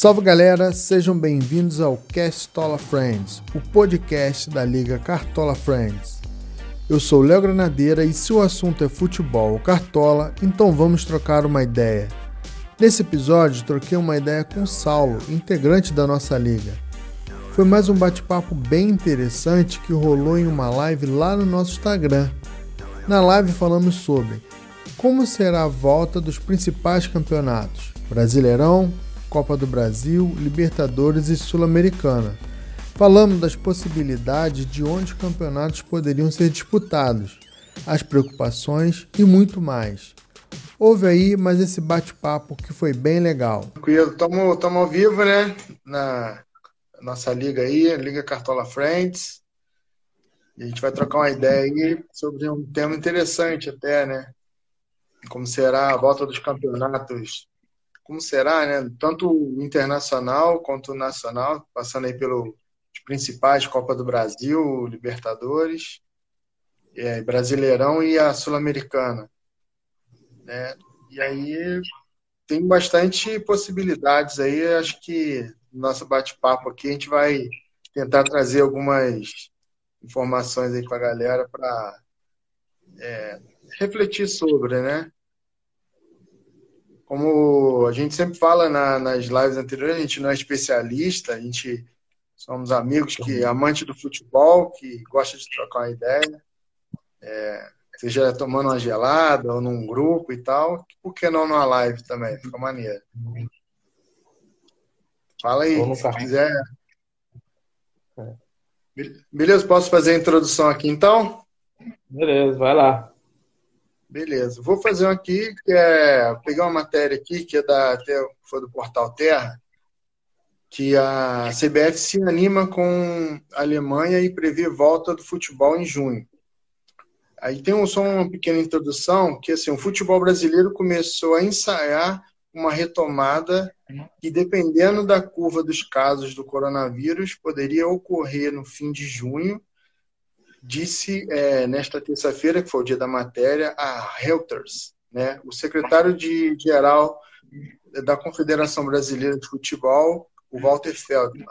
Salve galera, sejam bem-vindos ao Castola Friends, o podcast da Liga Cartola Friends. Eu sou Léo Granadeira e se o assunto é futebol ou cartola, então vamos trocar uma ideia. Nesse episódio, troquei uma ideia com Saulo, integrante da nossa liga. Foi mais um bate-papo bem interessante que rolou em uma live lá no nosso Instagram. Na live falamos sobre como será a volta dos principais campeonatos: Brasileirão, Copa do Brasil, Libertadores e Sul-Americana. Falamos das possibilidades de onde os campeonatos poderiam ser disputados, as preocupações e muito mais. Ouve aí mais esse bate-papo que foi bem legal. Tranquilo, estamos ao vivo, né? Na nossa liga aí, Liga Cartola Friends. E a gente vai trocar uma ideia aí sobre um tema interessante até, né? Como será a volta dos campeonatos como será, né? Tanto internacional quanto nacional, passando aí pelos principais Copa do Brasil, Libertadores, é, Brasileirão e a Sul-Americana. Né? E aí tem bastante possibilidades aí. Acho que no nosso bate-papo aqui a gente vai tentar trazer algumas informações aí para a galera para é, refletir sobre, né? Como a gente sempre fala na, nas lives anteriores, a gente não é especialista, a gente somos amigos que amante do futebol, que gosta de trocar uma ideia, é, seja tomando uma gelada ou num grupo e tal, por que não numa live também? Fica maneiro. Fala aí, se quiser. É. Beleza, posso fazer a introdução aqui então? Beleza, vai lá. Beleza. Vou fazer um aqui, que é. Pegar uma matéria aqui, que é da, até foi do Portal Terra, que a CBF se anima com a Alemanha e prevê volta do futebol em junho. Aí tem um, só uma pequena introdução, que assim, o futebol brasileiro começou a ensaiar uma retomada que, dependendo da curva dos casos do coronavírus, poderia ocorrer no fim de junho disse é, nesta terça-feira, que foi o dia da matéria, a Reuters, né, o secretário de geral da Confederação Brasileira de Futebol, o Walter Feldman.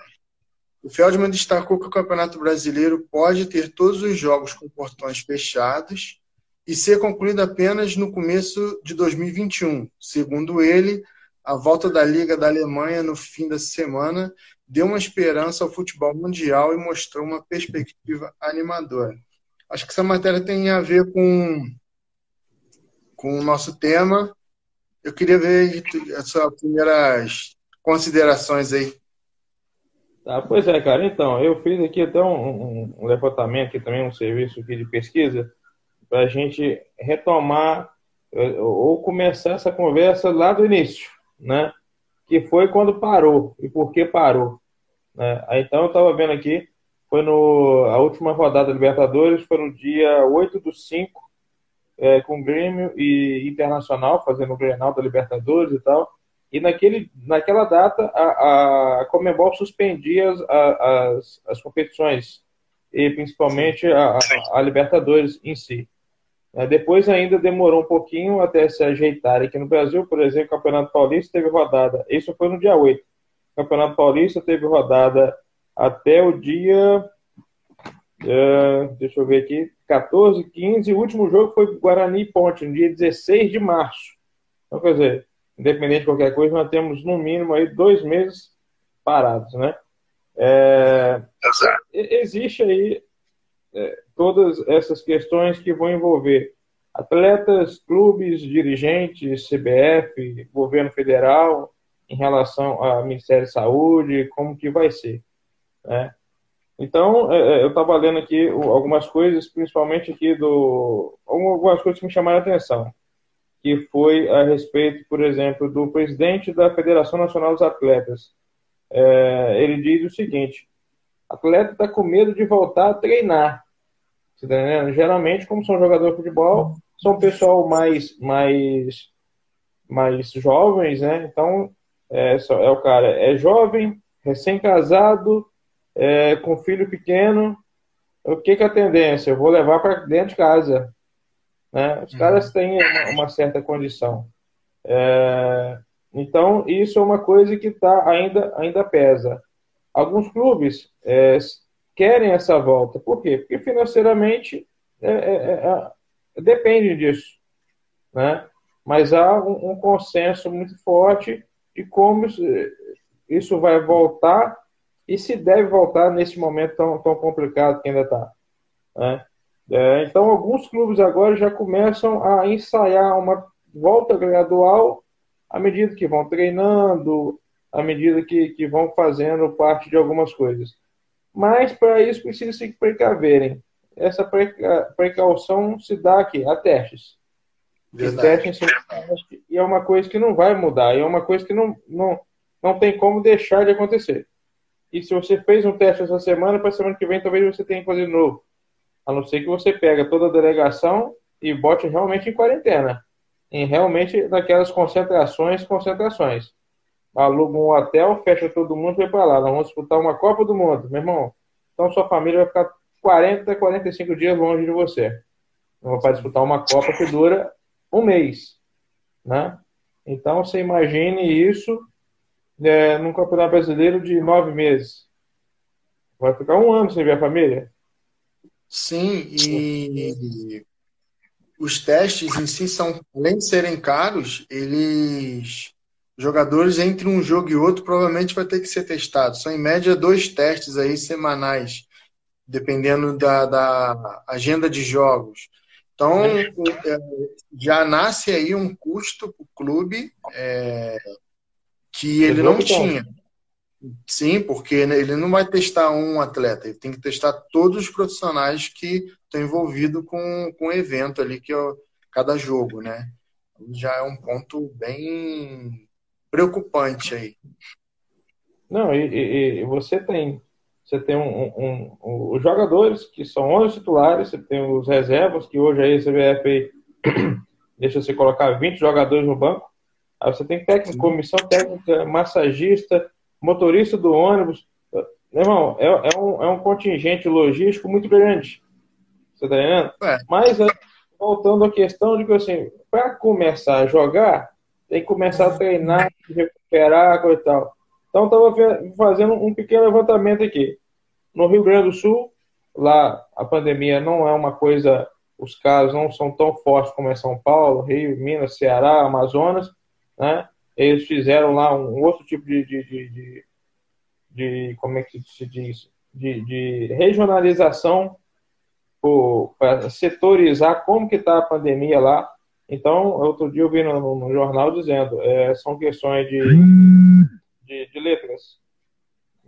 O Feldman destacou que o Campeonato Brasileiro pode ter todos os jogos com portões fechados e ser concluído apenas no começo de 2021. Segundo ele, a volta da Liga da Alemanha no fim da semana deu uma esperança ao futebol mundial e mostrou uma perspectiva animadora. Acho que essa matéria tem a ver com, com o nosso tema. Eu queria ver as suas primeiras considerações aí. Tá, pois é, cara. Então, eu fiz aqui até um, um levantamento, aqui também um serviço aqui de pesquisa, para a gente retomar eh, ou começar essa conversa lá do início, né? que foi quando parou e por que parou. Né? Então eu estava vendo aqui, foi no a última rodada da Libertadores, foi no dia 8 do 5, é, com Grêmio e Internacional, fazendo o Grenal da Libertadores e tal. E naquele, naquela data, a, a Comembol suspendia as, as, as competições, e principalmente a, a Libertadores em si. É, depois ainda demorou um pouquinho até se ajeitar aqui no Brasil, por exemplo, o Campeonato Paulista teve rodada, isso foi no dia 8. Campeonato Paulista teve rodada até o dia, uh, deixa eu ver aqui, 14, 15, o último jogo foi Guarani Ponte, no dia 16 de março. Então, quer dizer, independente de qualquer coisa, nós temos no mínimo aí dois meses parados, né? É, existe aí é, todas essas questões que vão envolver atletas, clubes, dirigentes, CBF, governo federal, em relação ao Ministério da Saúde, como que vai ser. Né? Então, é, é, eu estava lendo aqui algumas coisas, principalmente aqui do... algumas coisas que me chamaram a atenção, que foi a respeito, por exemplo, do presidente da Federação Nacional dos Atletas. É, ele diz o seguinte, atleta está com medo de voltar a treinar. Tá Geralmente, como são jogadores de futebol, são pessoal mais, mais, mais jovens, né? Então, é, é o cara é jovem, recém-casado, é, com filho pequeno. O que, que é a tendência? Eu vou levar para dentro de casa. Né? Os uhum. caras têm uma, uma certa condição. É, Então, isso é uma coisa que tá, ainda, ainda pesa. Alguns clubes é, querem essa volta. Por quê? Porque financeiramente é, é, é, é depende disso. Né? Mas há um, um, consenso muito forte de como isso, isso vai voltar e se deve voltar nesse momento tão, tão complicado que ainda está. Né? É, então, alguns clubes agora já começam a ensaiar uma volta gradual à medida que vão treinando, à medida que, que vão fazendo parte de algumas coisas. Mas, para isso, precisa se precaverem. Essa precaução se dá aqui, a testes. Testes e é uma coisa que não vai mudar, é uma coisa que não, não, não tem como deixar de acontecer. E se você fez um teste essa semana, para semana que vem talvez você tenha que fazer de novo. A não ser que você pega toda a delegação e bote realmente em quarentena. Em realmente naquelas concentrações, concentrações. Aluga um hotel, fecha todo mundo e vai para lá. Nós vamos disputar uma Copa do Mundo, meu irmão. Então sua família vai ficar 40, 45 dias longe de você. Não vai disputar uma Copa que dura um mês. Né? Então você imagine isso é, num campeonato brasileiro de nove meses. Vai ficar um ano sem ver a família? Sim, e os testes em si são, além de serem caros, eles jogadores entre um jogo e outro provavelmente vai ter que ser testado. São em média dois testes aí semanais, dependendo da, da agenda de jogos. Então é, já nasce aí um custo para o clube é, que ele não tinha. Sim, porque ele não vai testar um atleta, ele tem que testar todos os profissionais que estão envolvidos com, com o evento ali, que é cada jogo, né? Já é um ponto bem preocupante aí. Não, e, e, e você tem você tem um, um, um, os jogadores, que são 11 titulares, você tem os reservas, que hoje aí a CBF deixa você colocar 20 jogadores no banco. Aí você tem técnico, comissão técnica, massagista, motorista do ônibus. Meu irmão, é, é, um, é um contingente logístico muito grande. Você tá entendendo? É. Mas, voltando à questão de que, assim, para começar a jogar, tem que começar a treinar, recuperar, coisa e tal. Então, estava fazendo um pequeno levantamento aqui. No Rio Grande do Sul, lá a pandemia não é uma coisa, os casos não são tão fortes como em São Paulo, Rio, Minas, Ceará, Amazonas, né? eles fizeram lá um outro tipo de, de, de, de, de como é que se diz, de, de regionalização para setorizar como que está a pandemia lá. Então, outro dia eu vi no, no jornal dizendo, é, são questões de, de, de letras,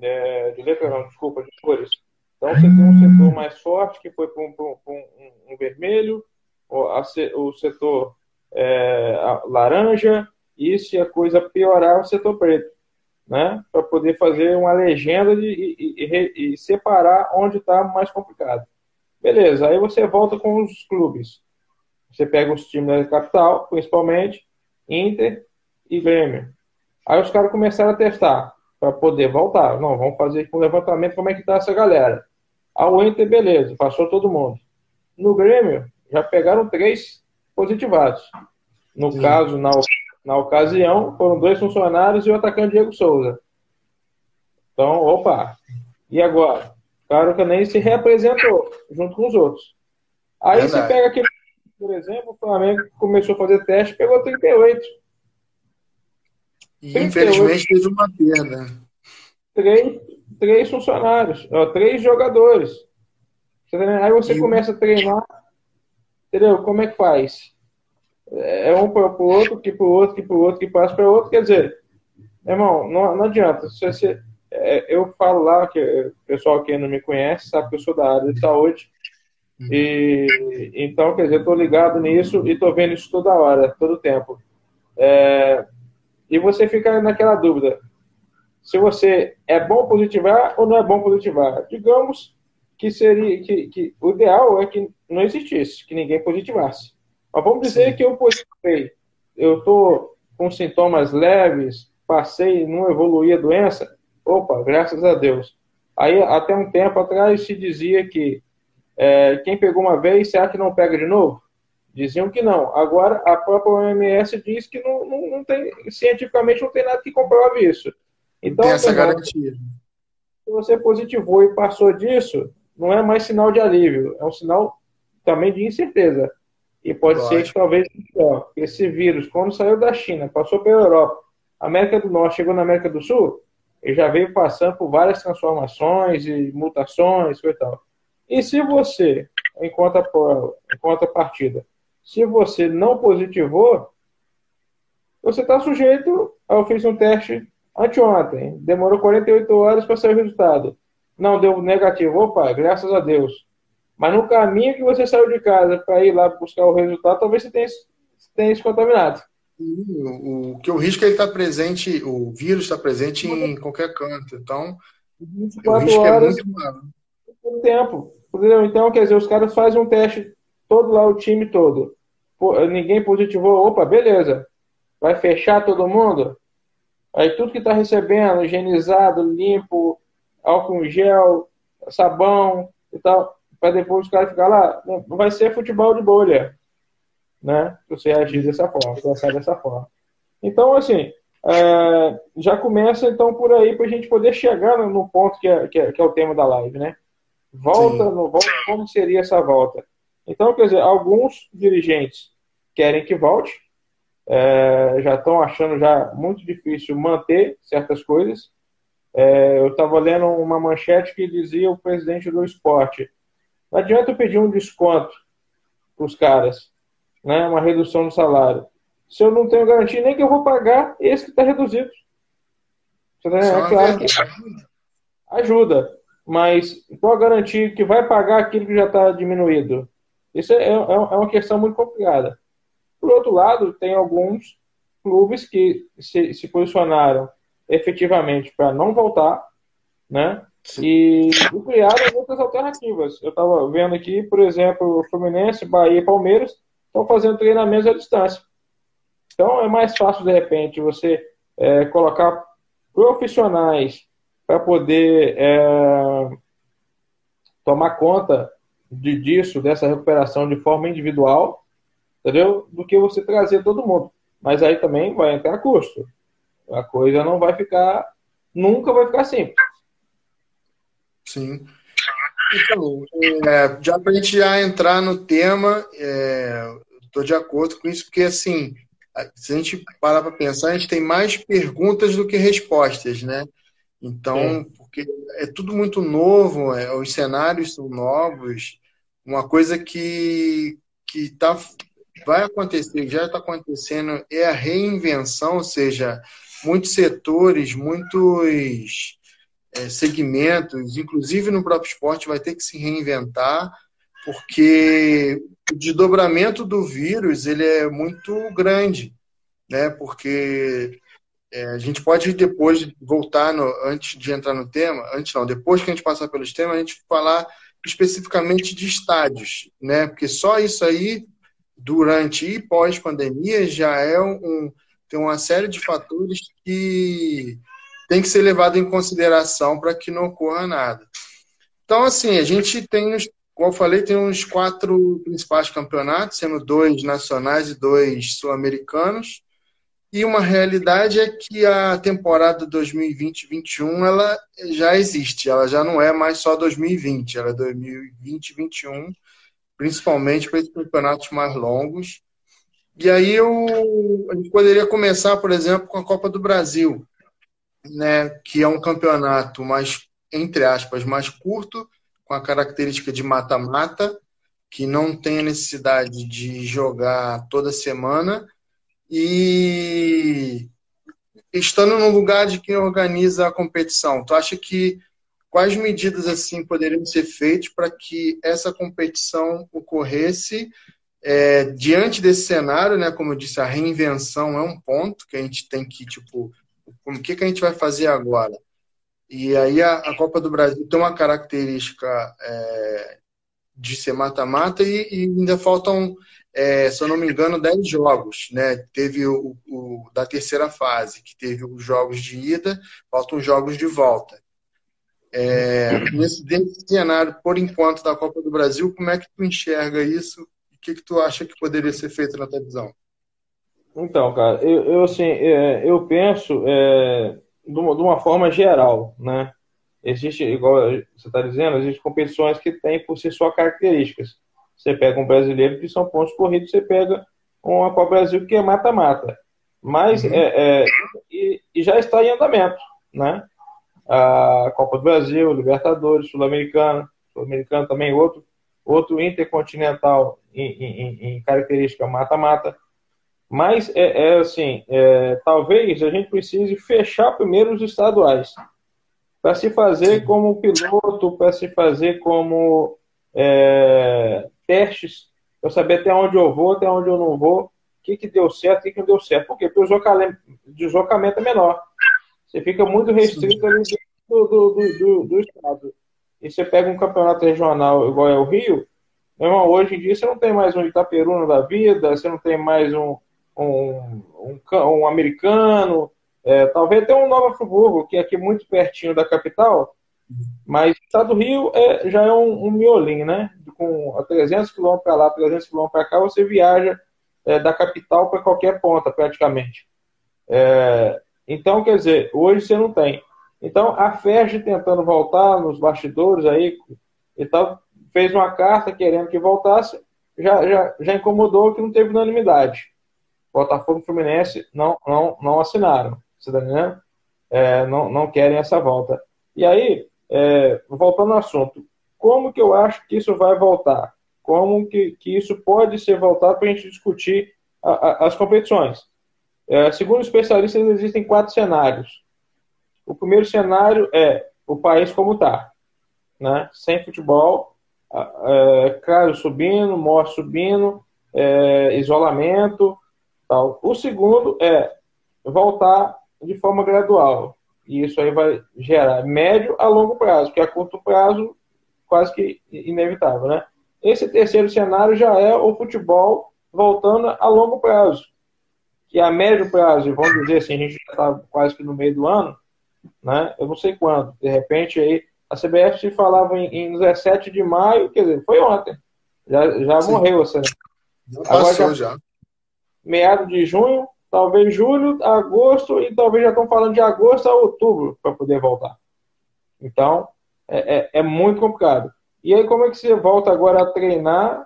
é, de letras não, desculpa, de cores. Então, você tem um setor mais forte que foi para um, um, um, vermelho, o setor é, laranja, e se a coisa piorar, o setor preto, né? Para poder fazer uma legenda de, e, e, e separar onde está mais complicado. Beleza, aí você volta com os clubes. Você pega os times da capital, principalmente, Inter e Grêmio. Aí os caras começaram a testar para poder voltar. Não, vamos fazer um levantamento como é que tá essa galera. A Inter, beleza, passou todo mundo. No Grêmio, já pegaram três positivados. No Sim. caso, na na ocasião, foram dois funcionários e o atacante Diego Souza. Então, opa. E agora? O cara nem se representou junto com os outros. Aí Verdade. você pega aquele, por exemplo, o Flamengo começou a fazer teste pegou 38. 38. infelizmente fez uma perda. Três, três funcionários, ó, três jogadores. Aí você começa a treinar. Entendeu? Como é que faz? É, é um para o outro, que para o outro, que para o outro, que passa para o outro. Quer dizer, irmão, não, não adianta. Se você, é, eu falo lá, que o pessoal que não me conhece sabe que eu sou da área de saúde. Uhum. E então, quer dizer, estou ligado nisso e estou vendo isso toda hora, todo tempo. É, e você fica naquela dúvida: se você é bom positivar ou não é bom positivar. Digamos que seria que, que o ideal é que não existisse, que ninguém positivasse. Mas vamos dizer Sim. que eu positivei, eu estou com sintomas leves, passei, não evoluí a doença. Opa, graças a Deus. Aí, até um tempo atrás, se dizia que é, quem pegou uma vez, será que não pega de novo? Diziam que não. Agora, a própria OMS diz que não, não, não tem, cientificamente não tem nada que comprove isso. Então, tem essa garantia. Se você positivou e passou disso, não é mais sinal de alívio, é um sinal também de incerteza. E pode Lógico. ser que talvez esse vírus, quando saiu da China, passou pela Europa, América do Norte, chegou na América do Sul, ele já veio passando por várias transformações e mutações e tal. E se você, em contrapartida, se você não positivou, você está sujeito. Eu fiz um teste anteontem, demorou 48 horas para sair o resultado. Não deu negativo. Opa, graças a Deus. Mas no caminho que você saiu de casa para ir lá buscar o resultado, talvez você tenha, tenha se contaminado. O, o, que o risco é ele estar tá presente, o vírus está presente em qualquer canto. Então, o risco é horas, é muito maior. tempo. Entendeu? Então, quer dizer, os caras fazem um teste todo lá, o time todo. ninguém positivou, opa, beleza. Vai fechar todo mundo? Aí tudo que está recebendo, higienizado, limpo, álcool gel, sabão e tal, para depois os caras ficar lá, não vai ser futebol de bolha, né? Você agir dessa forma, pensar dessa forma. Então, assim, é, já começa então por aí para a gente poder chegar no, ponto que é, que é, que, é, o tema da live, né? Volta, no, volta, como seria essa volta? Então, quer dizer, alguns dirigentes querem que volte, é, já estão achando já muito difícil manter certas coisas. É, eu estava lendo uma manchete que dizia o presidente do esporte: não adianta eu pedir um desconto para os caras, né, uma redução no salário, se eu não tenho garantia nem que eu vou pagar esse que está reduzido. Tá é claro que ajuda, mas qual a garantia que vai pagar aquilo que já está diminuído? Isso é, é, é uma questão muito complicada. Por outro lado, tem alguns clubes que se, se posicionaram efetivamente para não voltar, né? E, e criaram outras alternativas. Eu estava vendo aqui, por exemplo, o Fluminense, Bahia e Palmeiras estão fazendo treinamentos à distância. Então é mais fácil, de repente, você é, colocar profissionais para poder é, tomar conta de, disso, dessa recuperação de forma individual, entendeu? Do que você trazer todo mundo. Mas aí também vai entrar custo. A coisa não vai ficar, nunca vai ficar simples. Sim. Então, é, já para a gente já entrar no tema, estou é, de acordo com isso, porque assim, se a gente parar para pensar, a gente tem mais perguntas do que respostas, né? Então, é. porque é tudo muito novo, é, os cenários são novos, uma coisa que, que tá, vai acontecer, já está acontecendo, é a reinvenção, ou seja, muitos setores, muitos é, segmentos, inclusive no próprio esporte, vai ter que se reinventar, porque o desdobramento do vírus ele é muito grande, né? Porque é, a gente pode depois voltar no, antes de entrar no tema, antes não, depois que a gente passar pelos temas, a gente falar especificamente de estádios, né? Porque só isso aí durante e pós pandemia já é um tem uma série de fatores que tem que ser levado em consideração para que não ocorra nada. Então, assim, a gente tem, como eu falei, tem uns quatro principais campeonatos, sendo dois nacionais e dois sul-americanos. E uma realidade é que a temporada 2020-21 ela já existe, ela já não é mais só 2020, ela é 2020-21, principalmente para esses campeonatos mais longos. E aí eu, a gente poderia começar, por exemplo, com a Copa do Brasil, né, que é um campeonato mais, entre aspas, mais curto, com a característica de mata-mata, que não tem a necessidade de jogar toda semana e estando no lugar de quem organiza a competição. Tu acha que quais medidas assim poderiam ser feitas para que essa competição ocorresse é, diante desse cenário, né? Como eu disse, a reinvenção é um ponto que a gente tem que tipo o que, que a gente vai fazer agora? E aí a, a Copa do Brasil tem uma característica é, de ser mata-mata e, e, ainda faltam, é, se eu não me engano, 10 jogos. Né? Teve o, o, da terceira fase, que teve os jogos de ida, faltam os jogos de volta. É, nesse, cenário, por enquanto, da Copa do Brasil, como é que tu enxerga isso? que, que tu acha que poderia ser feito na tua visão? Então, cara, eu, eu assim, é, eu penso é, de, uma, de uma forma geral, né? Existe, igual você está dizendo, existem competições que têm por si só características. Você pega um brasileiro que são pontos corridos, você pega uma Copa Brasil que é mata-mata. Mas uhum. é, é, e, e, já está em andamento, né? A Copa do Brasil, Libertadores, Sul-Americana, Sul-Americano também outro, outro intercontinental em, em, em característica mata-mata. Mas é, é assim, é, talvez a gente precise fechar primeiro os estaduais para se fazer como piloto, para se fazer como é, testes, para saber até onde eu vou, até onde eu não vou, o que, que deu certo, o que, que não deu certo. Por quê? Porque o deslocamento é menor. Você fica muito restrito ali do, do, do, do, estado. E você pega um campeonato regional igual é o Rio, irmão, hoje em dia você não tem mais um Itaperuna da vida, você não tem mais um, um, um, um americano, é, talvez até um Nova Friburgo, que é aqui muito pertinho da capital, mas o estado do Rio é, já é um, um miolinho, né? Com 300 quilômetros para lá, 300 quilômetros para cá, você viaja é, da capital para qualquer ponta, praticamente. É, então, quer dizer, hoje você não tem. Então, a FERJ tentando voltar nos bastidores aí, e tal, fez uma carta querendo que voltasse, já, já, já incomodou que não teve unanimidade. Botafogo e Fluminense não, não, não assinaram. Você tá entendendo? É, não, não querem essa volta. E aí, é, voltando ao assunto, como que eu acho que isso vai voltar? Como que, que isso pode ser voltado para a gente discutir a, a, as competições? É, segundo especialistas, existem quatro cenários. O primeiro cenário é o país como está, né? sem futebol, é, subindo, morte subindo, é, isolamento, Tal. O segundo é voltar de forma gradual. E isso aí vai gerar médio a longo prazo, porque a curto prazo quase que inevitável, né? Esse terceiro cenário já é o futebol voltando a longo prazo. Que a médio prazo, vamos dizer assim, a gente já está quase que no meio do ano, né? Eu não sei quando. De repente aí, a CBF se falava em, em 17 de maio, quer dizer, foi ontem. Já, já morreu essa. Já passou Agora, já. já meados de junho, talvez julho, agosto, e talvez já estão falando de agosto a outubro para poder voltar. Então, é, é, é, muito complicado. E aí, como é que você volta agora a treinar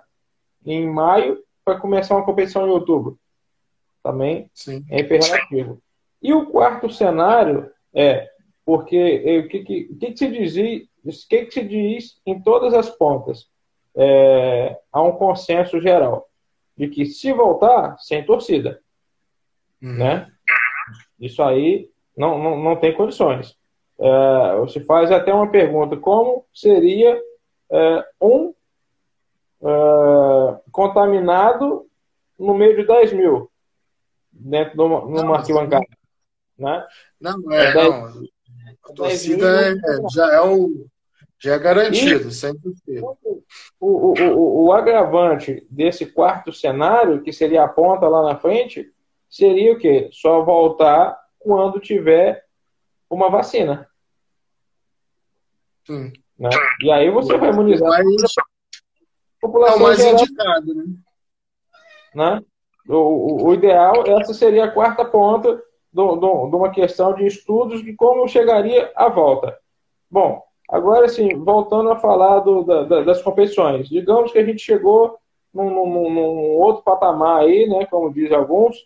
em maio para começar uma competição em outubro? Também Sim. é imperativo. E o quarto cenário é porque o que, que, que, que se diz, o que, que se diz em todas as pontas? É, há um consenso geral de que se voltar, sem torcida. Uhum. Né? Isso aí não, não, não tem condições. É, você faz até uma pergunta: como seria é, um é, contaminado no meio de 10 mil dentro de uma, numa arquibancada? Né? Não, é, 10, não. A torcida é, já é o já é garantido, e 100%. O, o, o, o agravante desse quarto cenário, que seria a ponta lá na frente, seria o quê? Só voltar quando tiver uma vacina. Sim. Né? E aí você vai imunizar a população. É o mais geral, indicado, né? né? O, o, o, ideal, essa seria a quarta ponta de uma questão de estudos de como chegaria à volta. Bom, Agora, assim, voltando a falar do, da, das competições, digamos que a gente chegou num, num, num outro patamar aí, né, como dizem alguns,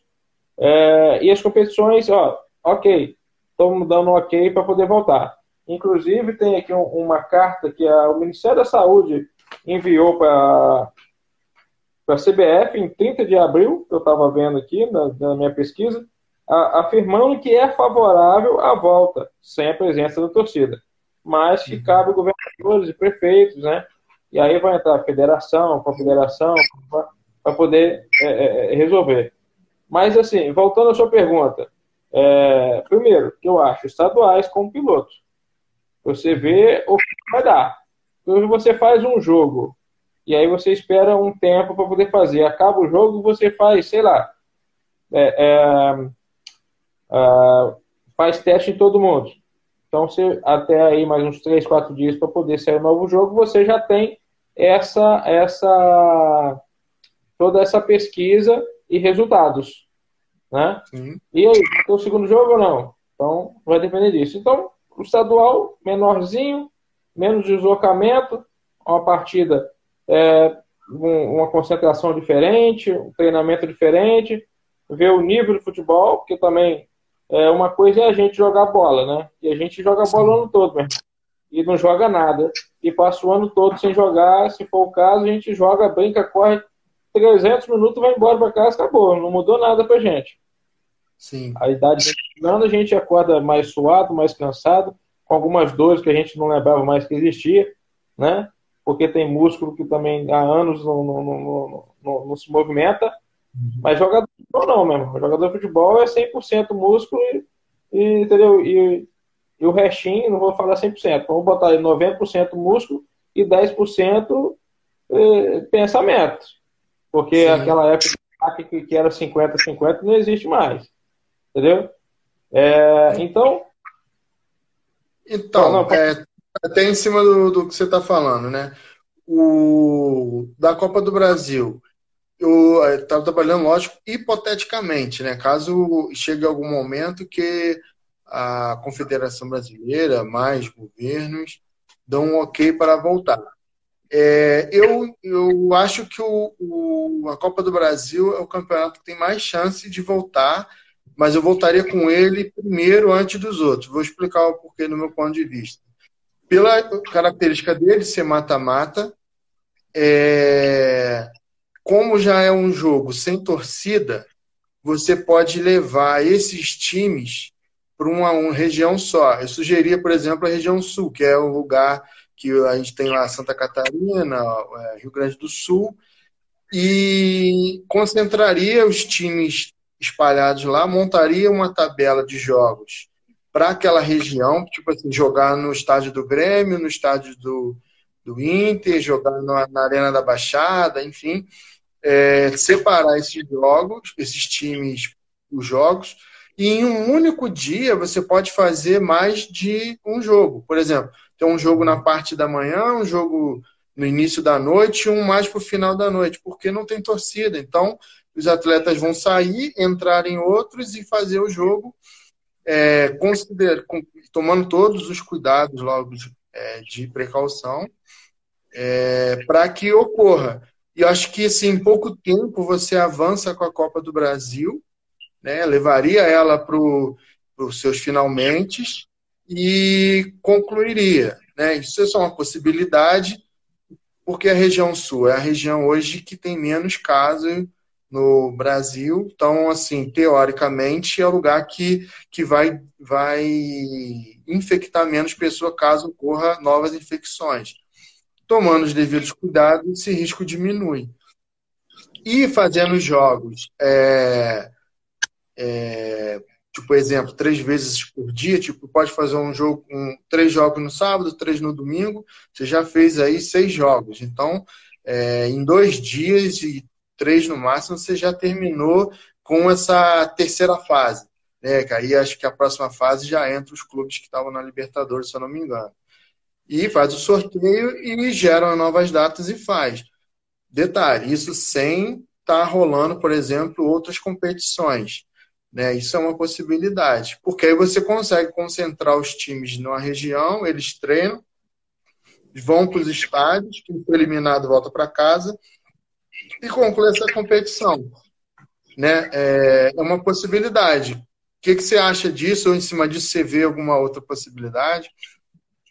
é, e as competições, ó, ok, estamos dando ok para poder voltar. Inclusive, tem aqui um, uma carta que a, o Ministério da Saúde enviou para a CBF em 30 de abril, que eu estava vendo aqui na, na minha pesquisa, a, afirmando que é favorável à volta, sem a presença da torcida mas que uhum. cabe governadores e prefeitos, né? E aí vai entrar a federação, a federação, para poder é, é, é, resolver. Mas, assim, voltando à sua pergunta, é, primeiro, que eu acho estaduais como piloto. Você vê o que vai dar. Hoje você faz um jogo e aí você espera um tempo para poder fazer. Acaba o jogo, você faz, sei lá, é, é, é faz teste em todo mundo. Então, você, até aí mais uns 3, 4 dias para poder sair um novo jogo, você já tem essa, essa toda essa pesquisa e resultados. Né? E aí, tem o segundo jogo ou não? Então, vai depender disso. Então, o estadual, menorzinho, menos deslocamento, uma partida, é, uma concentração diferente, um treinamento diferente, ver o nível de futebol, porque também é, uma coisa é a gente jogar bola, né? E a gente joga bola o ano todo, mesmo. E não joga nada. E passa o ano todo sem jogar, se for o caso, a gente joga, brinca, corre 300 minutos, vai embora para casa, acabou. Não mudou nada pra gente. Sim. A idade chegando, a gente acorda mais suado, mais cansado, com algumas dores que a gente não lembrava mais que existia, né? Porque tem músculo que também há anos não, não, não, não, não se movimenta. Uhum. Mas jogador de futebol não, mesmo. Jogador de futebol é 100% músculo e, e, entendeu? E, e o restinho, não vou falar 100%, vamos botar aí 90% músculo e 10% eh, pensamento. Porque Sim. aquela época que era 50-50 não existe mais. Entendeu? É, então. Então, não, é, até em cima do, do que você está falando, né? O, da Copa do Brasil, eu estava trabalhando, lógico, hipoteticamente, né? Caso chegue algum momento que a Confederação Brasileira, mais governos, dão um ok para voltar. É, eu, eu acho que o, o, a Copa do Brasil é o campeonato que tem mais chance de voltar mas eu voltaria com ele primeiro antes dos outros. Vou explicar o porquê no meu ponto de vista. Pela característica dele ser mata-mata, é... como já é um jogo sem torcida, você pode levar esses times para uma, uma, região só. Eu sugeria, por exemplo, a região sul, que é o lugar que a gente tem lá Santa Catarina, é, Rio Grande do Sul, e concentraria os times espalhados lá, montaria uma tabela de jogos para aquela região, tipo assim, jogar no estádio do Grêmio, no estádio do, do Inter, jogar na, na Arena da Baixada, enfim, é, separar esses jogos, esses times, os jogos, e em um único dia você pode fazer mais de um jogo. Por exemplo, tem um jogo na parte da manhã, um jogo no início da noite e um mais para o final da noite, porque não tem torcida. Então, os atletas vão sair, entrar em outros e fazer o jogo, é, consider, tomando todos os cuidados logo de, é, de precaução, é, para que ocorra. E acho que assim, em pouco tempo você avança com a Copa do Brasil, né, levaria ela para os seus finalmente e concluiria. Né? Isso é só uma possibilidade, porque a região sul é a região hoje que tem menos casos no Brasil. Então, assim, teoricamente, é o lugar que, que vai, vai infectar menos pessoas caso ocorra novas infecções. Tomando os devidos cuidados, esse risco diminui. E fazendo jogos, é, é, tipo, exemplo, três vezes por dia, tipo, pode fazer um jogo, um, três jogos no sábado, três no domingo, você já fez aí seis jogos. Então, é, em dois dias e três no máximo, você já terminou com essa terceira fase. Né? Que aí acho que a próxima fase já entra os clubes que estavam na Libertadores, se eu não me engano. E faz o sorteio e gera novas datas e faz. Detalhe, isso sem estar tá rolando, por exemplo, outras competições. Né? Isso é uma possibilidade. Porque aí você consegue concentrar os times numa região, eles treinam, vão para os estádios, quem foi eliminado volta para casa, e conclui essa competição. Né? É, é uma possibilidade. O que, que você acha disso? Ou em cima disso você vê alguma outra possibilidade?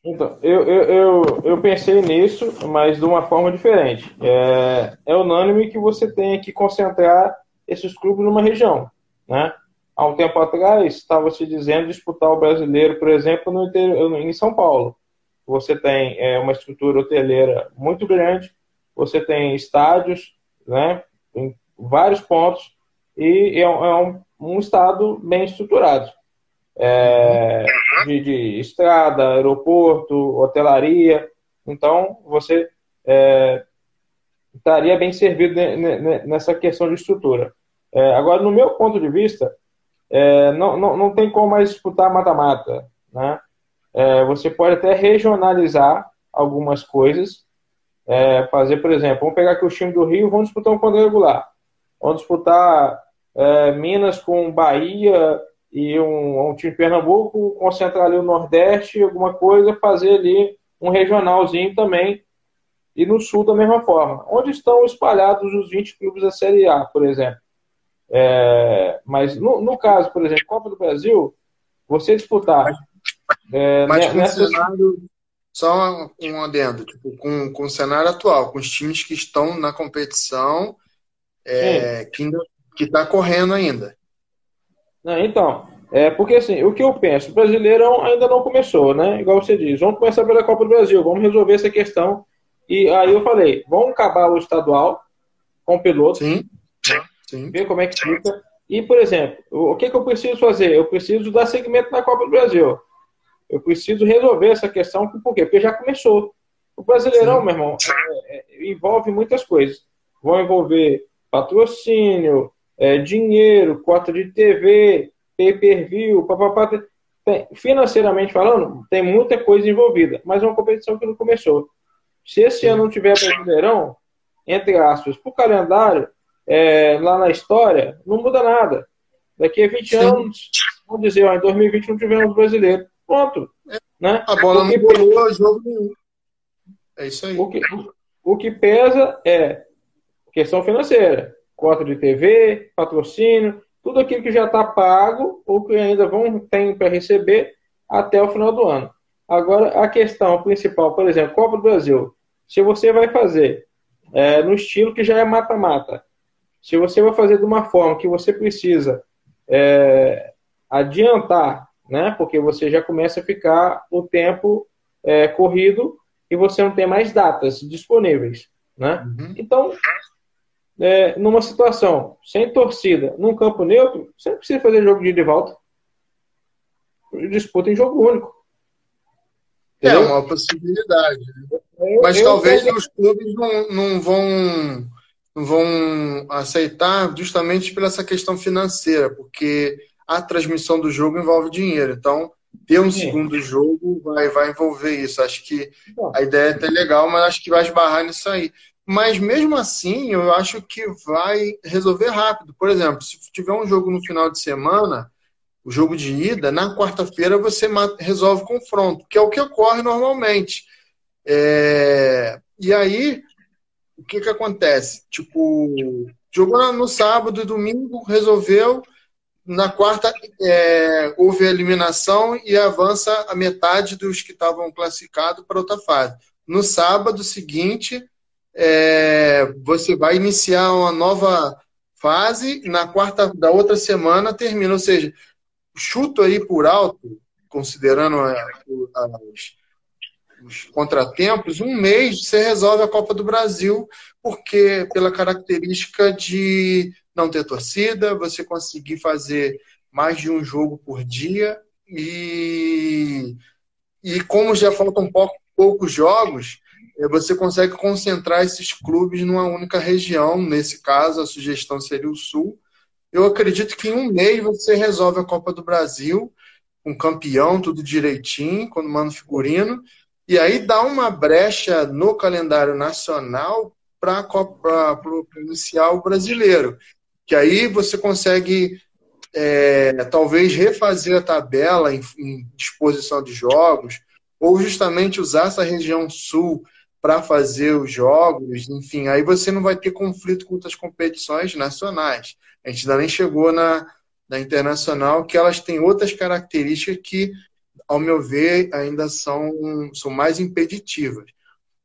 Então, eu, eu, eu, eu, pensei nisso, mas de uma forma diferente. É, é unânime que você tem que concentrar esses clubes numa região. Né? Há um tempo atrás, estava se dizendo disputar o brasileiro, por exemplo, no interior, em São Paulo. Você tem é, uma estrutura hoteleira muito grande, você tem estádios né, em vários pontos, e é, um, é um estado bem estruturado. É, de, de, estrada, aeroporto, hotelaria. Então, você é, estaria bem servido nessa questão de estrutura. É, agora, no meu ponto de vista, é, não, não, não tem como mais disputar mata-mata. Né? É, você pode até regionalizar algumas coisas, é, fazer, por exemplo, vamos pegar aqui o time do Rio, vamos disputar um quadrangular. Vamos disputar é, Minas com Bahia e um, um time de Pernambuco, concentrar ali o Nordeste, alguma coisa, fazer ali um regionalzinho também, e no Sul da mesma forma. Onde estão espalhados os 20 clubes da Série A, por exemplo. É, mas no, no, caso, por exemplo, Copa do Brasil, você disputar. É, mas nessa... cenário, só um adendo, tipo, com, com o cenário atual, com os times que estão na competição, é, que está correndo ainda. Não, então, é porque assim, o que eu penso, o Brasileirão ainda não começou, né? Igual você diz, vamos começar pela Copa do Brasil, vamos resolver essa questão. E aí eu falei, vamos acabar o estadual com o piloto. Sim. Sim. Ver como é que fica. E, por exemplo, o que, que eu preciso fazer? Eu preciso dar segmento na Copa do Brasil. Eu preciso resolver essa questão, por quê? Porque já começou. O Brasileirão, Sim. meu irmão, é, é, envolve muitas coisas. Vão envolver patrocínio, é, dinheiro, cota de TV, pay-per-view, papapá. financeiramente falando, tem muita coisa envolvida, mas é uma competição que não começou. Se esse ano não tiver Brasileirão, entre aspas, para o calendário, é, lá na história, não muda nada. Daqui a 20 Sim. anos, vamos dizer, ó, em 2020 não tivemos brasileiro. Pronto. É, né? A bola não pulou jogo nenhum. É isso aí. O que, o que pesa é questão financeira cota de TV, patrocínio, tudo aquilo que já está pago ou que ainda vão ter para receber até o final do ano. Agora, a questão principal, por exemplo, Copa do Brasil. Se você vai fazer é, no estilo que já é mata-mata, se você vai fazer de uma forma que você precisa é, adiantar, né, porque você já começa a ficar o tempo é, corrido e você não tem mais datas disponíveis. Né? Uhum. Então, é, numa situação sem torcida, num campo neutro, você não precisa fazer jogo de ida e volta. Disputa em jogo único. É Entendeu? É uma possibilidade. Né? Eu, Mas eu talvez os clubes não, não, vão, não vão aceitar justamente pela essa questão financeira, porque a transmissão do jogo envolve dinheiro. Então, ter um Sim. segundo jogo vai, vai envolver isso. Acho que a ideia é até legal, mas acho que vai esbarrar nisso aí. Mas mesmo assim, eu acho que vai resolver rápido. Por exemplo, se tiver um jogo no final de semana, o jogo de ida, na quarta-feira você resolve o confronto, que é o que ocorre normalmente. É... E aí, o que, que acontece? Tipo, jogou no sábado e domingo, resolveu. Na quarta, é... houve a eliminação e avança a metade dos que estavam classificados para outra fase. No sábado seguinte, é, você vai iniciar uma nova fase, na quarta da outra semana termina. Ou seja, chuto aí por alto, considerando os, os contratempos, um mês você resolve a Copa do Brasil, porque pela característica de não ter torcida, você conseguir fazer mais de um jogo por dia e, e como já faltam pouco, poucos jogos, é, você consegue concentrar esses clubes numa única região. Nesse caso, a sugestão seria o Sul. Eu acredito que em um mês você resolve a Copa do Brasil, um campeão, tudo direitinho, quando manda figurino, e aí dá uma brecha no calendário nacional para o brasileiro. Que aí você consegue é, talvez refazer a tabela em, em disposição de jogos, ou justamente usar essa região sul para fazer os jogos, enfim, aí você não vai ter conflito com outras competições nacionais. A gente ainda nem chegou na, na internacional, que elas têm outras características que, ao meu ver, ainda são, são mais impeditivas.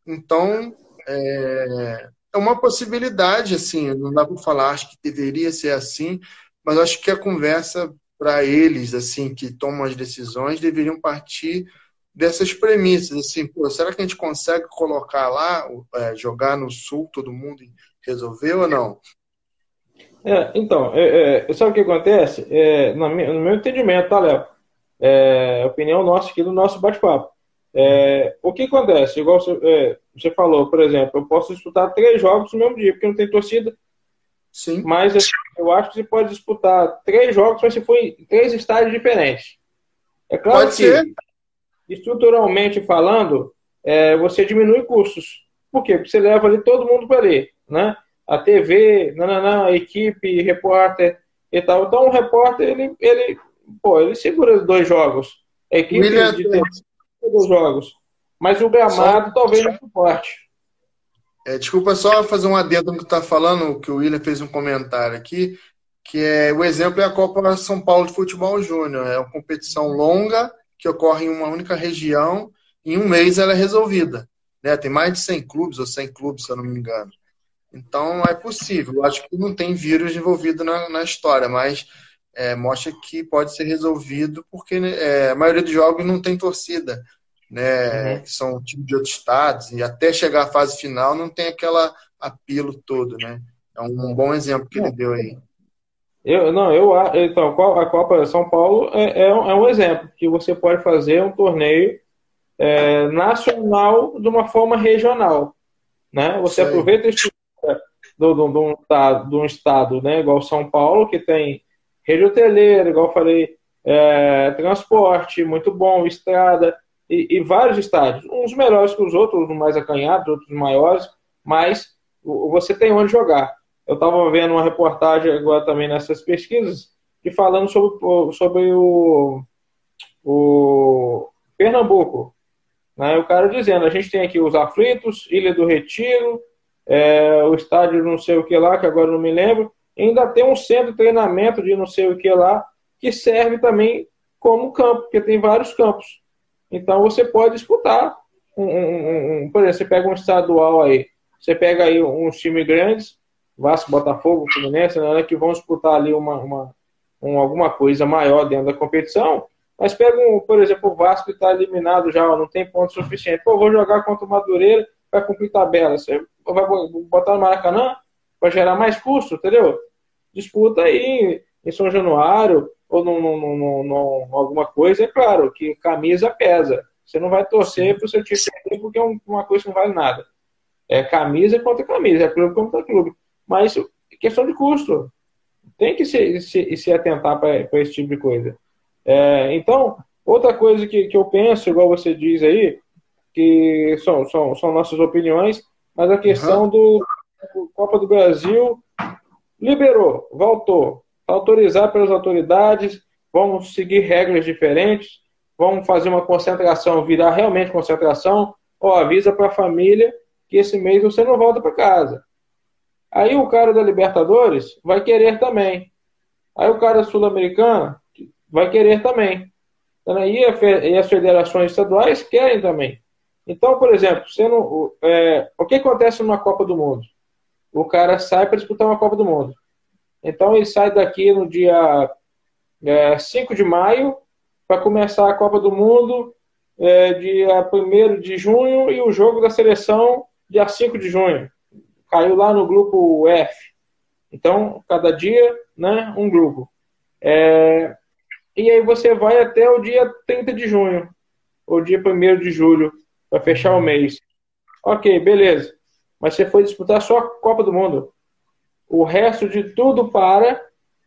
Então, é, é uma possibilidade, assim, não dá para falar, acho que deveria ser assim, mas acho que a conversa para eles, assim, que tomam as decisões, deveriam partir dessas premissas, assim, pô, será que a gente consegue colocar lá, é, jogar no sul, todo mundo resolveu ou não? É, então, é, é, sabe o que acontece? É, no, meu, entendimento, tá, Léo? É, opinião nossa aqui do nosso bate-papo. É, o que acontece? Igual você, é, você, falou, por exemplo, eu posso disputar três jogos no mesmo dia, porque não tem torcida. Sim. Mas assim, eu acho que você pode disputar três jogos, mas se for em três estádios diferentes. É claro pode que ser. Estruturalmente falando, é, você diminui custos. Por quê? Porque você leva ali todo mundo para ali, né? A TV, nananã, a equipe, repórter e tal. Então o repórter, ele, ele, pô, ele segura dois jogos. A equipe William de dois jogos. Mas o gramado só... talvez não suporte. É, desculpa só fazer um adendo no que está falando, que o William fez um comentário aqui, que é o exemplo é a Copa São Paulo de Futebol Júnior. É uma competição longa que ocorre em uma única região. Em um mês ela é resolvida. Né? Tem mais de 100 clubes, ou 100 clubes, se eu não me engano. Então é possível. Eu acho que não tem vírus envolvido na, na história, mas é, mostra que pode ser resolvido porque é, a maioria dos jogos não tem torcida né? Uhum. São time de outros estados, e até chegar à fase final não tem aquela apelo todo, né? É um bom exemplo que ele deu aí. Eu, não, eu então a Copa São Paulo é, é, um, é um exemplo que você pode fazer um torneio é, nacional de uma forma regional, né? Você Sei. aproveita do, do, do, do, do um estado, né? Igual São Paulo que tem rede hoteleira, igual eu falei, é, transporte muito bom, estrada e, e, vários estádios, uns melhores que os outros, uns mais acanhados, outros maiores, mas você tem onde jogar. Eu estava vendo uma reportagem agora também nessas pesquisas e falando sobre, sobre o, o Pernambuco. Né? O cara dizendo, a gente tem aqui os aflitos, Ilha do Retiro, é, o estádio não sei o que lá, que agora não me lembro, ainda tem um centro de treinamento de não sei o que lá, que serve também como campo, porque tem vários campos. Então você pode disputar. Um, um, um, por exemplo, você pega um estadual aí, você pega aí uns times grandes, Vasco, Botafogo, Fluminense, né, que vão disputar ali uma, uma, uma, alguma coisa maior dentro da competição, mas pega, um, por exemplo, o Vasco está eliminado já, não tem ponto suficiente. Pô, vou jogar contra o Madureira, vai cumprir tabela. Você vai botar no Maracanã para gerar mais custo, entendeu? Disputa aí em São Januário, ou num, num, num, num, alguma coisa, é claro que camisa pesa. Você não vai torcer para o seu time perder porque é uma coisa que não vale nada. É camisa contra camisa, é clube contra clube. Mas é questão de custo. Tem que se, se, se atentar para esse tipo de coisa. É, então, outra coisa que, que eu penso, igual você diz aí, que são, são, são nossas opiniões, mas a questão uhum. do Copa do Brasil liberou, voltou autorizar pelas autoridades, vamos seguir regras diferentes, vamos fazer uma concentração, virar realmente concentração, ou avisa para a família que esse mês você não volta para casa. Aí o cara da Libertadores vai querer também. Aí o cara sul-americano vai querer também. E as federações estaduais querem também. Então, por exemplo, não, é, o que acontece numa Copa do Mundo? O cara sai para disputar uma Copa do Mundo. Então ele sai daqui no dia é, 5 de maio para começar a Copa do Mundo é, dia 1 de junho e o jogo da seleção dia 5 de junho. Caiu lá no grupo F. Então, cada dia, né, um grupo. É, e aí você vai até o dia 30 de junho, ou dia 1 de julho, para fechar o mês. Ok, beleza. Mas você foi disputar só a Copa do Mundo o resto de tudo para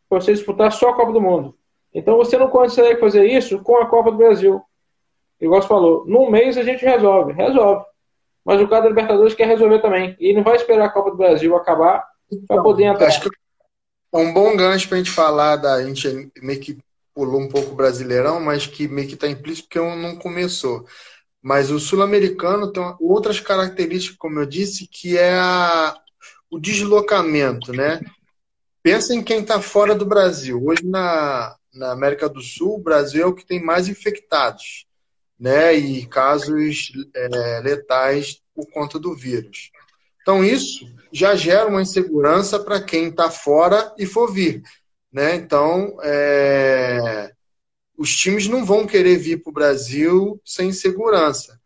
você disputar só a Copa do Mundo. Então você não consegue fazer isso com a Copa do Brasil. Igual você falou, num mês a gente resolve, resolve. Mas o cara da Libertadores quer resolver também. E não vai esperar a Copa do Brasil acabar para poder entrar. Acho que é um bom gancho para a gente falar da. A gente meio que pulou um pouco o Brasileirão, mas que meio que está implícito porque não começou. Mas o sul-americano tem outras características, como eu disse, que é a, o deslocamento, né? Pensa em quem está fora do Brasil. Hoje na, na América do Sul, o Brasil é o que tem mais infectados, né? E casos é, letais por conta do vírus. Então isso já gera uma insegurança para quem está fora e for vir, né? Então é, os times não vão querer vir para o Brasil sem segurança.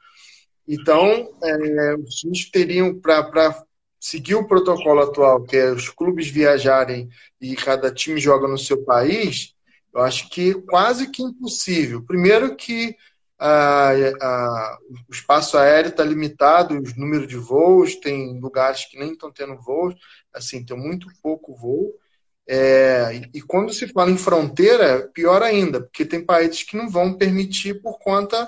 Então, é, os times teriam, para seguir o protocolo atual, que é os clubes viajarem e cada time joga no seu país, eu acho que quase que impossível. Primeiro que a, a, o espaço aéreo está limitado, os números de voos, tem lugares que nem estão tendo voos, assim, tem muito pouco voo. É, e, quando se fala em fronteira, pior ainda, porque tem países que não vão permitir por conta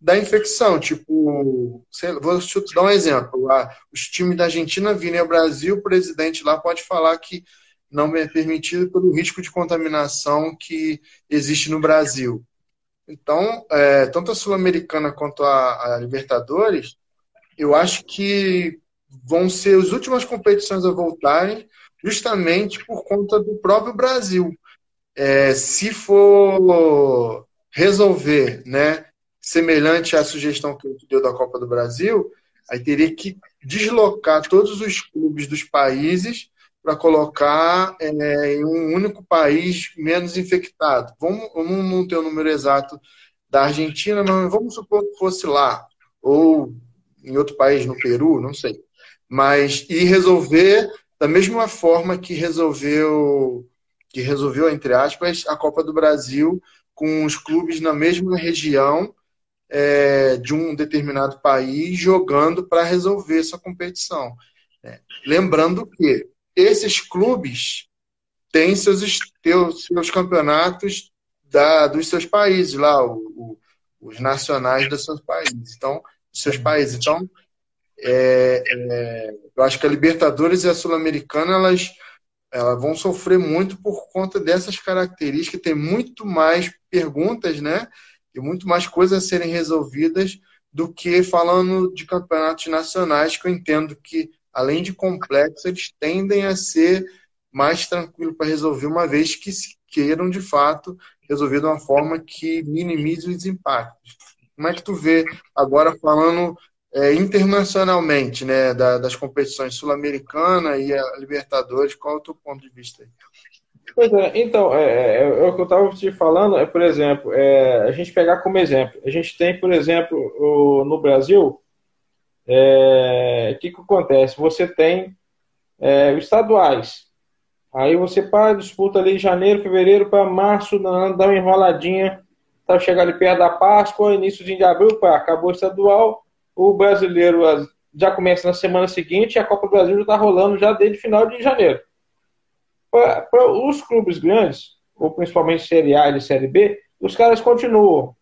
da infecção. Tipo, vou te dar um exemplo. os times da Argentina virem ao Brasil, o presidente lá pode falar que não é permitido pelo risco de contaminação que existe no Brasil. Então, é, tanto a Sul-Americana quanto a, a, Libertadores, eu acho que vão ser as últimas competições a voltarem, justamente por conta do próprio Brasil. É, se for resolver, né, semelhante à sugestão que eu deu da Copa do Brasil, aí teria que deslocar todos os clubes dos países para colocar é, em um único país menos infectado. Vamos, vamos não ter o número exato da Argentina, mas vamos supor que fosse lá, ou em outro país, no Peru, não sei. Mas e resolver da mesma forma que resolveu, que resolveu, entre aspas, a Copa do Brasil com os clubes na mesma região é, de um determinado país jogando para resolver essa competição. É, lembrando que esses clubes têm seus, seus campeonatos da, dos seus países lá, o, o, os nacionais dos seus países. Então, dos seus países. Então, é, é, eu acho que a Libertadores e a Sul-Americana elas, elas vão sofrer muito por conta dessas características. Tem muito mais perguntas, né? E muito mais coisas a serem resolvidas do que falando de campeonatos nacionais, que eu entendo que além de complexos, eles tendem a ser mais tranquilos para resolver, uma vez que se queiram, de fato, resolver de uma forma que minimize os impactos. Como é que tu vê, agora falando é, internacionalmente, né, da, das competições sul-americana e a Libertadores, qual é o teu ponto de vista aí? Pois é, então, é, é, é o que eu estava te falando, é, por exemplo, é, a gente pegar como exemplo, a gente tem, por exemplo, o, no Brasil, é, o que, que acontece? Você tem é, estaduais. Aí você para, disputa ali janeiro, fevereiro para março, dá uma enroladinha, tá chegando ali perto da Páscoa, início de abril, pá, acabou o estadual, o brasileiro já começa na semana seguinte e a Copa do Brasil já está rolando já desde final de janeiro. Para os clubes grandes, ou principalmente Série A e Série B, os caras continuam,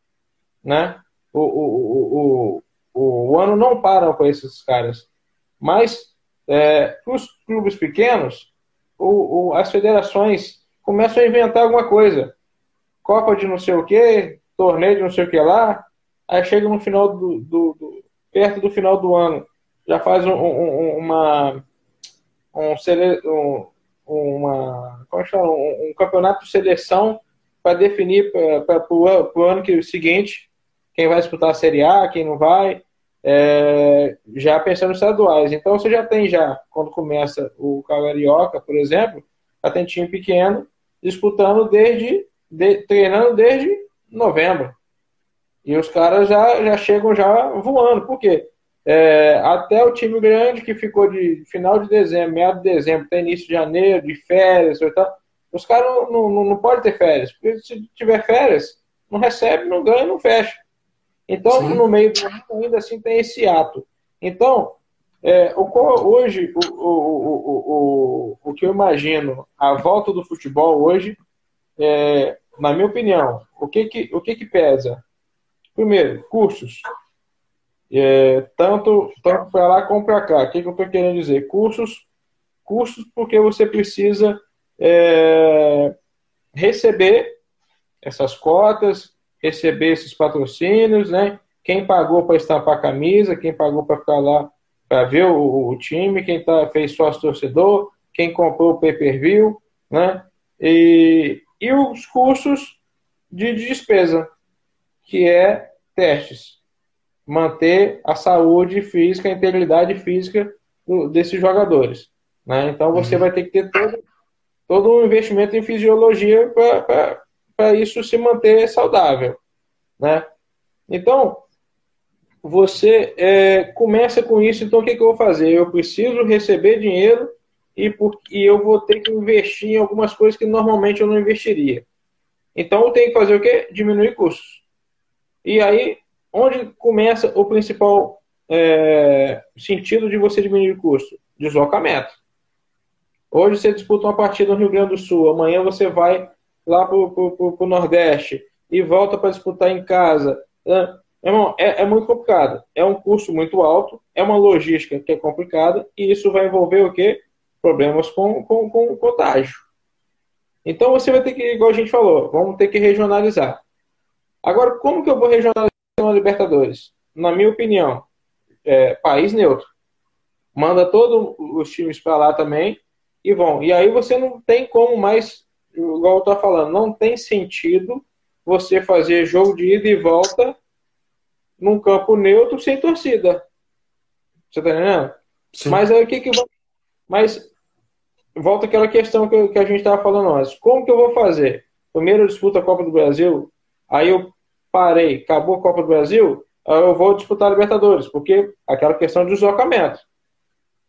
né? O, o, o, o, o ano não para com esses caras. Mas, é, para os clubes pequenos, o, o, as federações começam a inventar alguma coisa. Copa de não sei o que, torneio de não sei o que lá, aí chega no final do, do, do perto do final do ano, já faz um, um, uma um, um, uma como é? Um, um campeonato de seleção para definir para o ano que, seguinte quem vai disputar a Série A, quem não vai, é, já pensando nos estaduais. Então você já tem já, quando começa o Carioca, por exemplo, time pequeno disputando desde, de, treinando desde novembro. E os caras já, já chegam já voando. Por quê? É, até o time grande que ficou de final de dezembro, meado de dezembro, até início de janeiro, de férias e tal, os caras não, não, não podem ter férias. Porque se tiver férias, não recebe, não ganha, não fecha. Então, Sim. no meio do ano, ainda assim tem esse ato. Então, é, o, hoje, o, o, o, o, que eu imagino, a volta do futebol hoje, é, na minha opinião, o que que, o que, que pesa? Primeiro, cursos. É, tanto tanto para lá como para cá. O que, que eu estou querendo dizer? Cursos, cursos porque você precisa é, receber essas cotas, receber esses patrocínios, né? Quem pagou para estampar a camisa, quem pagou para ficar lá para ver o, o, time, quem tá, fez sócio torcedor, quem comprou o pay-per-view, né? E, e os custos de, de despesa, que é testes. Manter a saúde física, a integridade física do, desses jogadores. Né? Então você uhum. vai ter que ter todo, todo um investimento em fisiologia para isso se manter saudável, né? Então, você é, começa com isso, então o que, que, eu vou fazer? Eu preciso receber dinheiro e, por, e eu vou ter que investir em algumas coisas que normalmente eu não investiria. Então eu tenho que fazer o quê? Diminuir custos. E aí, onde começa o principal é, sentido de você diminuir custo? Deslocamento. Hoje você disputa uma partida no Rio Grande do Sul, amanhã você vai lá para o Nordeste e volta para disputar em casa. Irmão, é, é muito complicado. É um custo muito alto, é uma logística que é complicada, e isso vai envolver o quê? Problemas com, com, com contágio. Então você vai ter que, igual a gente falou, vamos ter que regionalizar. Agora, como que eu vou regionalizar uma Libertadores? Na minha opinião, é, país neutro. Manda todos os times para lá também e vão. E aí você não tem como mais, igual eu tô falando, não tem sentido você fazer jogo de ida e volta num campo neutro sem torcida. Você tá entendendo? Sim. Mas aí o que que vai. Mas volta aquela questão que, que a gente estava falando antes. Como que eu vou fazer? Primeiro eu disputo a Copa do Brasil, aí eu parei, acabou a Copa do Brasil, aí eu vou disputar a Libertadores, porque aquela questão de deslocamento.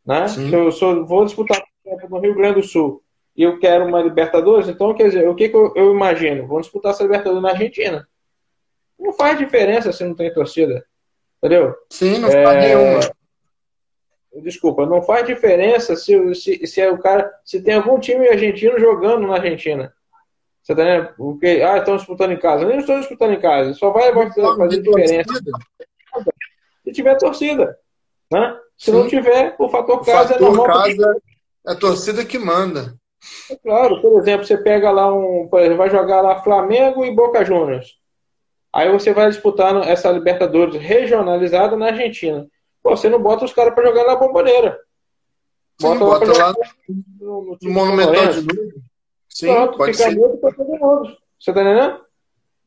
Né? Se eu sou, vou disputar no Rio Grande do Sul e eu quero uma Libertadores, então quer dizer, o que, que eu, eu imagino? Vamos disputar essa Libertadores na Argentina. Não faz diferença se não tem torcida. Entendeu? Sim, não é... faz nenhuma. Desculpa, não faz diferença se, se, se é o cara. Se tem algum time argentino jogando na Argentina. Você tá vendo? Porque, ah, estão disputando em casa. Nem estão disputando em casa. Só vai, fazer diferença. Se tiver torcida. Né? Se Sim. não tiver, o fator o casa é fator é normal. Casa é a torcida que manda. É claro, por exemplo, você pega lá um. Por exemplo, vai jogar lá Flamengo e Boca Juniors. Aí você vai disputando essa Libertadores regionalizada na Argentina. Pô, você não bota os caras para jogar na bomboneira. Bota, Sim, lá, bota lá no, no, no Monumental de novo. Sim, Pronto, pode fica ser. para todo mundo. Você tá entendendo?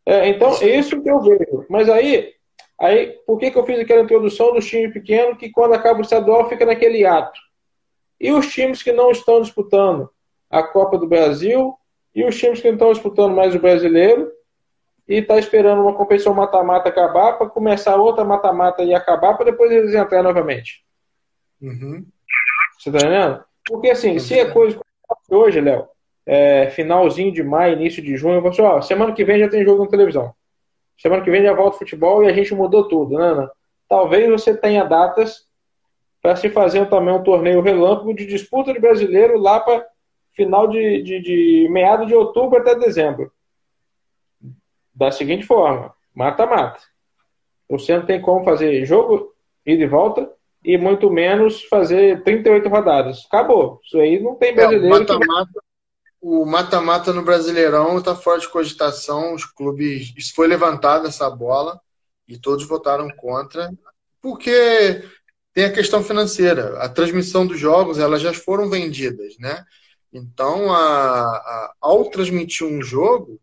É, então, Sim. é isso que eu vejo. Mas aí, aí, por que, que eu fiz aquela introdução dos times pequenos que quando acaba o estadual fica naquele ato? E os times que não estão disputando a Copa do Brasil e os times que não estão disputando mais o brasileiro e está esperando uma competição mata-mata acabar para começar outra mata-mata e acabar para depois eles entrarem novamente. Uhum. Você tá entendendo? Porque assim, uhum. se é coisa hoje, Léo, é, finalzinho de maio, início de junho, eu vou assim, ó, semana que vem já tem jogo na televisão. Semana que vem já volta o futebol e a gente mudou tudo, né, Ana? Talvez você tenha datas para se fazer também um torneio relâmpago de disputa de brasileiro lá para final de, de, de meado de outubro até dezembro da seguinte forma: mata-mata. Você não tem como fazer jogo ida e volta e muito menos fazer 38 rodadas. Acabou. Isso aí não tem brasileiro. É, o mata-mata o mata-mata no Brasileirão está fora de cogitação. Os clubes. Isso foi levantado essa bola e todos votaram contra, porque tem a questão financeira. A transmissão dos jogos elas já foram vendidas, né? Então, a, a, ao transmitir um jogo,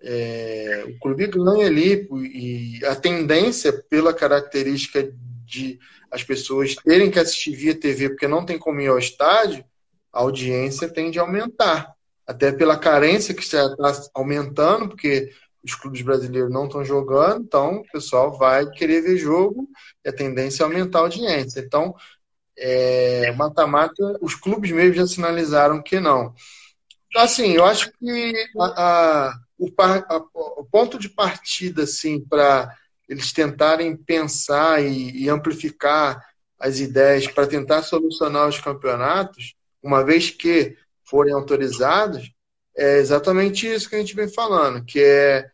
é, o clube ganha ali e a tendência pela característica de as pessoas terem que assistir via TV porque não tem como ir ao estádio, a audiência tende a aumentar. Até pela carência que já está aumentando, porque os clubes brasileiros não estão jogando, então o pessoal vai querer ver jogo e a tendência é aumentar a audiência. Então, é, mata-mata, os clubes mesmo já sinalizaram que não. Assim, eu acho que a, a o, a, o ponto de partida assim para eles tentarem pensar e, e amplificar as ideias para tentar solucionar os campeonatos, uma vez que forem autorizados, é exatamente isso que a gente vem falando, que é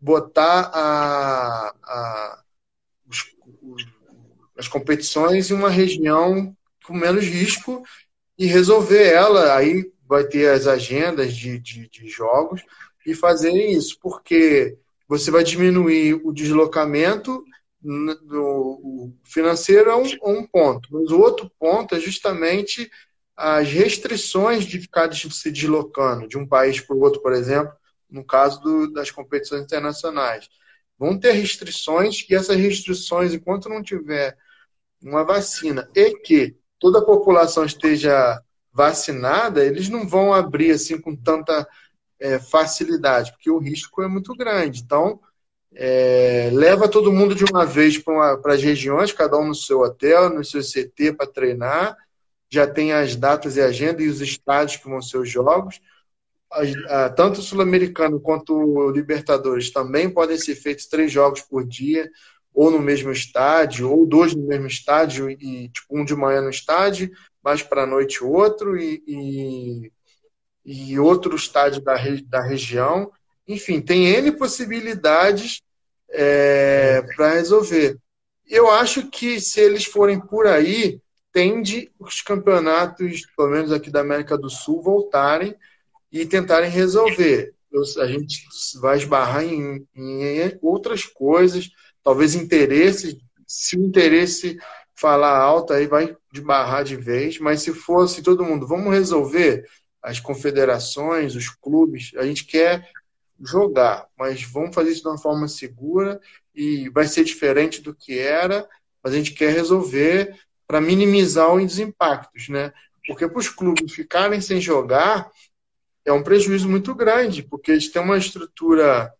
botar a, a os, as competições em uma região com menos risco e resolver ela. Aí vai ter as agendas de, de, de jogos, e fazerem isso, porque você vai diminuir o deslocamento no financeiro é um, um, ponto, mas o outro ponto é justamente as restrições de ficar se deslocando de um país para o outro, por exemplo, no caso do, das competições internacionais. Vão ter restrições e essas restrições, enquanto não tiver uma vacina e que toda a população esteja vacinada, eles não vão abrir assim com tanta é, facilidade, porque o risco é muito grande. Então, é, leva todo mundo de uma vez para as regiões, cada um no seu hotel, no seu CT para treinar. Já tem as datas e agenda e os estádios que vão ser os jogos. As, a, tanto o Sul-Americano quanto o Libertadores também podem ser feitos três jogos por dia, ou no mesmo estádio, ou dois no mesmo estádio, e tipo, um de manhã no estádio, mais para a noite outro, e, e e outro estádio da, da região. Enfim, tem N possibilidades é, para resolver. Eu acho que se eles forem por aí, tende os campeonatos, pelo menos aqui da América do Sul, voltarem e tentarem resolver. a gente vai esbarrar em, em outras coisas, talvez interesses. Se o interesse falar alto, aí vai desbarrar de vez, mas se fosse todo mundo, vamos resolver as confederações, os clubes, a gente quer jogar, mas vamos fazer isso de uma forma segura e vai ser diferente do que era, mas a gente quer resolver para minimizar os impactos, né? Porque para os clubes ficarem sem jogar é um prejuízo muito grande, porque eles têm uma estrutura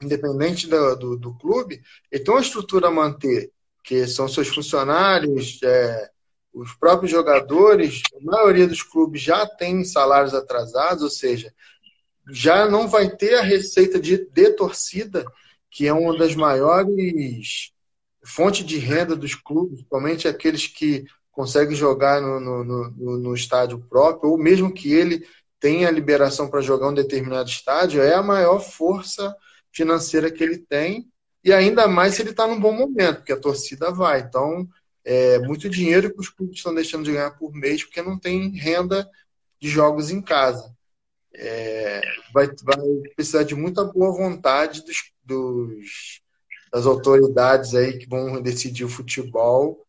independente do, do, do clube, eles têm uma estrutura a manter, que são seus funcionários, é, os próprios jogadores, a maioria dos clubes já tem salários atrasados, ou seja, já não vai ter a receita de, de torcida, que é uma das maiores fontes de renda dos clubes, principalmente aqueles que conseguem jogar no, no, no, no estádio próprio, ou mesmo que ele tenha liberação para jogar um determinado estádio, é a maior força financeira que ele tem, e ainda mais se ele está num bom momento, porque a torcida vai. Então, é muito dinheiro que os clubes estão deixando de ganhar por mês, porque não tem renda de jogos em casa é, vai, vai precisar de muita boa vontade dos, dos, das autoridades aí que vão decidir o futebol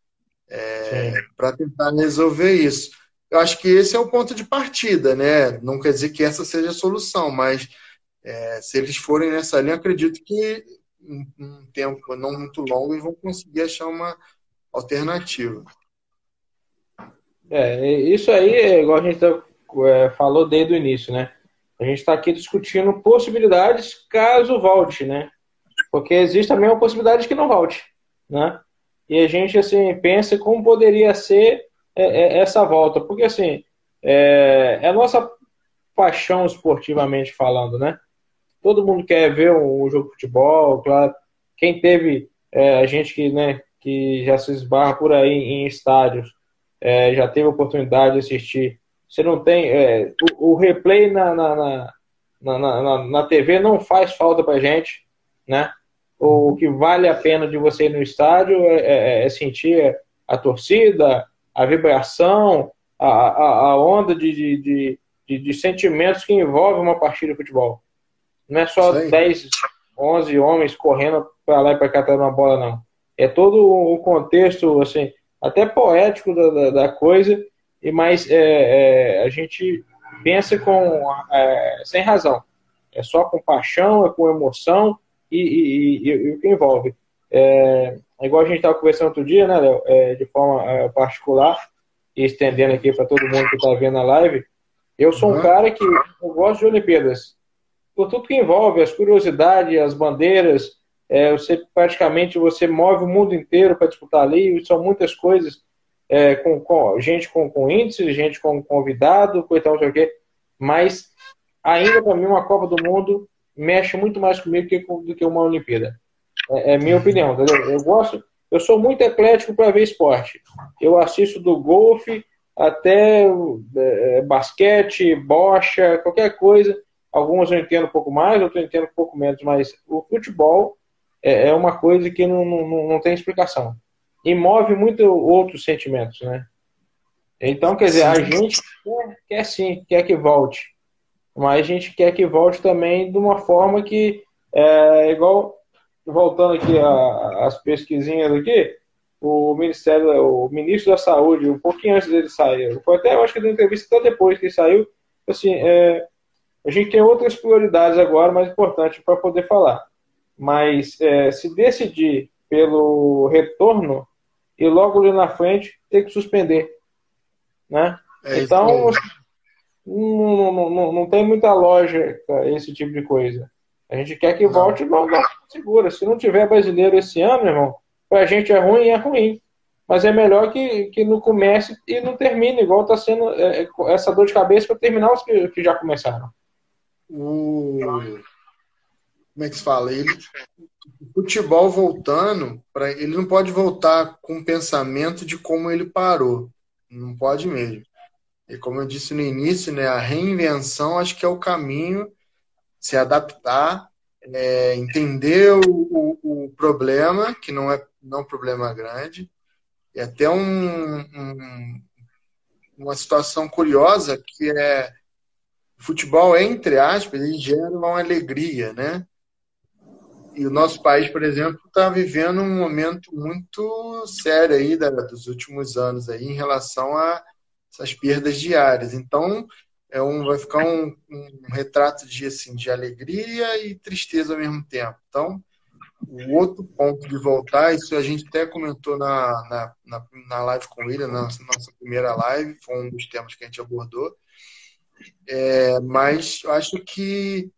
é, para tentar resolver isso. Eu acho que esse é o ponto de partida, né? Não quer dizer que essa seja a solução, mas é, se eles forem nessa linha, acredito que em um tempo não muito longo eles vão conseguir achar uma alternativa. É, isso aí é igual a gente tá, é, falou desde o início, né? A gente está aqui discutindo possibilidades caso volte, né? Porque existe também uma possibilidade de que não volte, né? E a gente, assim, pensa como poderia ser é, é, essa volta. Porque, assim, é, é a nossa paixão esportivamente falando, né? Todo mundo quer ver um, jogo de futebol, claro. Quem teve, é, a gente que, né, que já se esbarra por aí em estádios, é, já teve oportunidade de assistir você não tem. É, o, o, replay na, na, na, na, na TV não faz falta pra gente, né? O que vale a pena de você ir no estádio é, é, é sentir a torcida, a vibração, a, a, a onda de, de, de, de, sentimentos que envolve uma partida de futebol. Não é só 10, 11 homens correndo para lá e para cá atrás uma bola, não. É todo o contexto, assim, até poético da, da, da coisa e mas é, é, a gente pensa com é, sem razão. É só com paixão, é com emoção e, e, e, o que envolve. É, é, igual a gente estava conversando outro dia, né, Léo, é, de forma é, particular, e estendendo aqui para todo mundo que está vendo a live. Eu sou um uhum. cara que eu gosto de Olimpíadas. Por tudo que envolve, as curiosidades, as bandeiras, é, você praticamente você move o mundo inteiro para disputar ali, são muitas coisas é, com, com, gente com, com índice, gente com convidado, coitado, não sei o quê. Mas ainda para mim uma Copa do Mundo mexe muito mais comigo que, do que uma Olimpíada. É, é minha opinião, entendeu? Eu gosto, eu sou muito eclético para ver esporte. Eu assisto do golfe até é, basquete, bocha, qualquer coisa. Algumas eu entendo um pouco mais, outras eu entendo um pouco menos, mas o futebol é, é uma coisa que não, não, não tem explicação e move muito outros sentimentos, né? Então, quer dizer, a gente quer, quer sim, quer que volte, mas a gente quer que volte também de uma forma que é igual voltando aqui as pesquisinhas aqui, o Ministério, o Ministro da Saúde, um pouquinho antes dele sair, foi até, eu acho que da entrevista até depois que ele saiu, assim, é, a gente tem outras prioridades agora mais importantes para poder falar. Mas é, se decidir pelo retorno, e logo ali na frente ter que suspender. Né? É então, não, não, não, não, tem muita lógica esse tipo de coisa. A gente quer que volte não, não segura. Se não tiver brasileiro esse ano, irmão, pra gente é ruim, é ruim. Mas é melhor que, que não comece e não termine, igual está sendo é, é, essa dor de cabeça para terminar os que, que já começaram. O... Como é que se fala? Ele, o futebol voltando, pra, ele não pode voltar com o pensamento de como ele parou. Não pode mesmo. E como eu disse no início, né, a reinvenção acho que é o caminho, se adaptar. É, entender o, o, o, problema, que não é não é um problema grande, e até um, um, uma situação curiosa que é o futebol, entre aspas, ele gera uma alegria, né? E o nosso país, por exemplo, está vivendo um momento muito sério aí da, dos últimos anos aí em relação a essas perdas diárias. Então, é um, vai ficar um, um retrato de, assim, de alegria e tristeza ao mesmo tempo. Então, o outro ponto de voltar, isso a gente até comentou na, na, na, na live com ele, na nossa, nossa primeira live, foi um dos temas que a gente abordou. É, mas eu acho que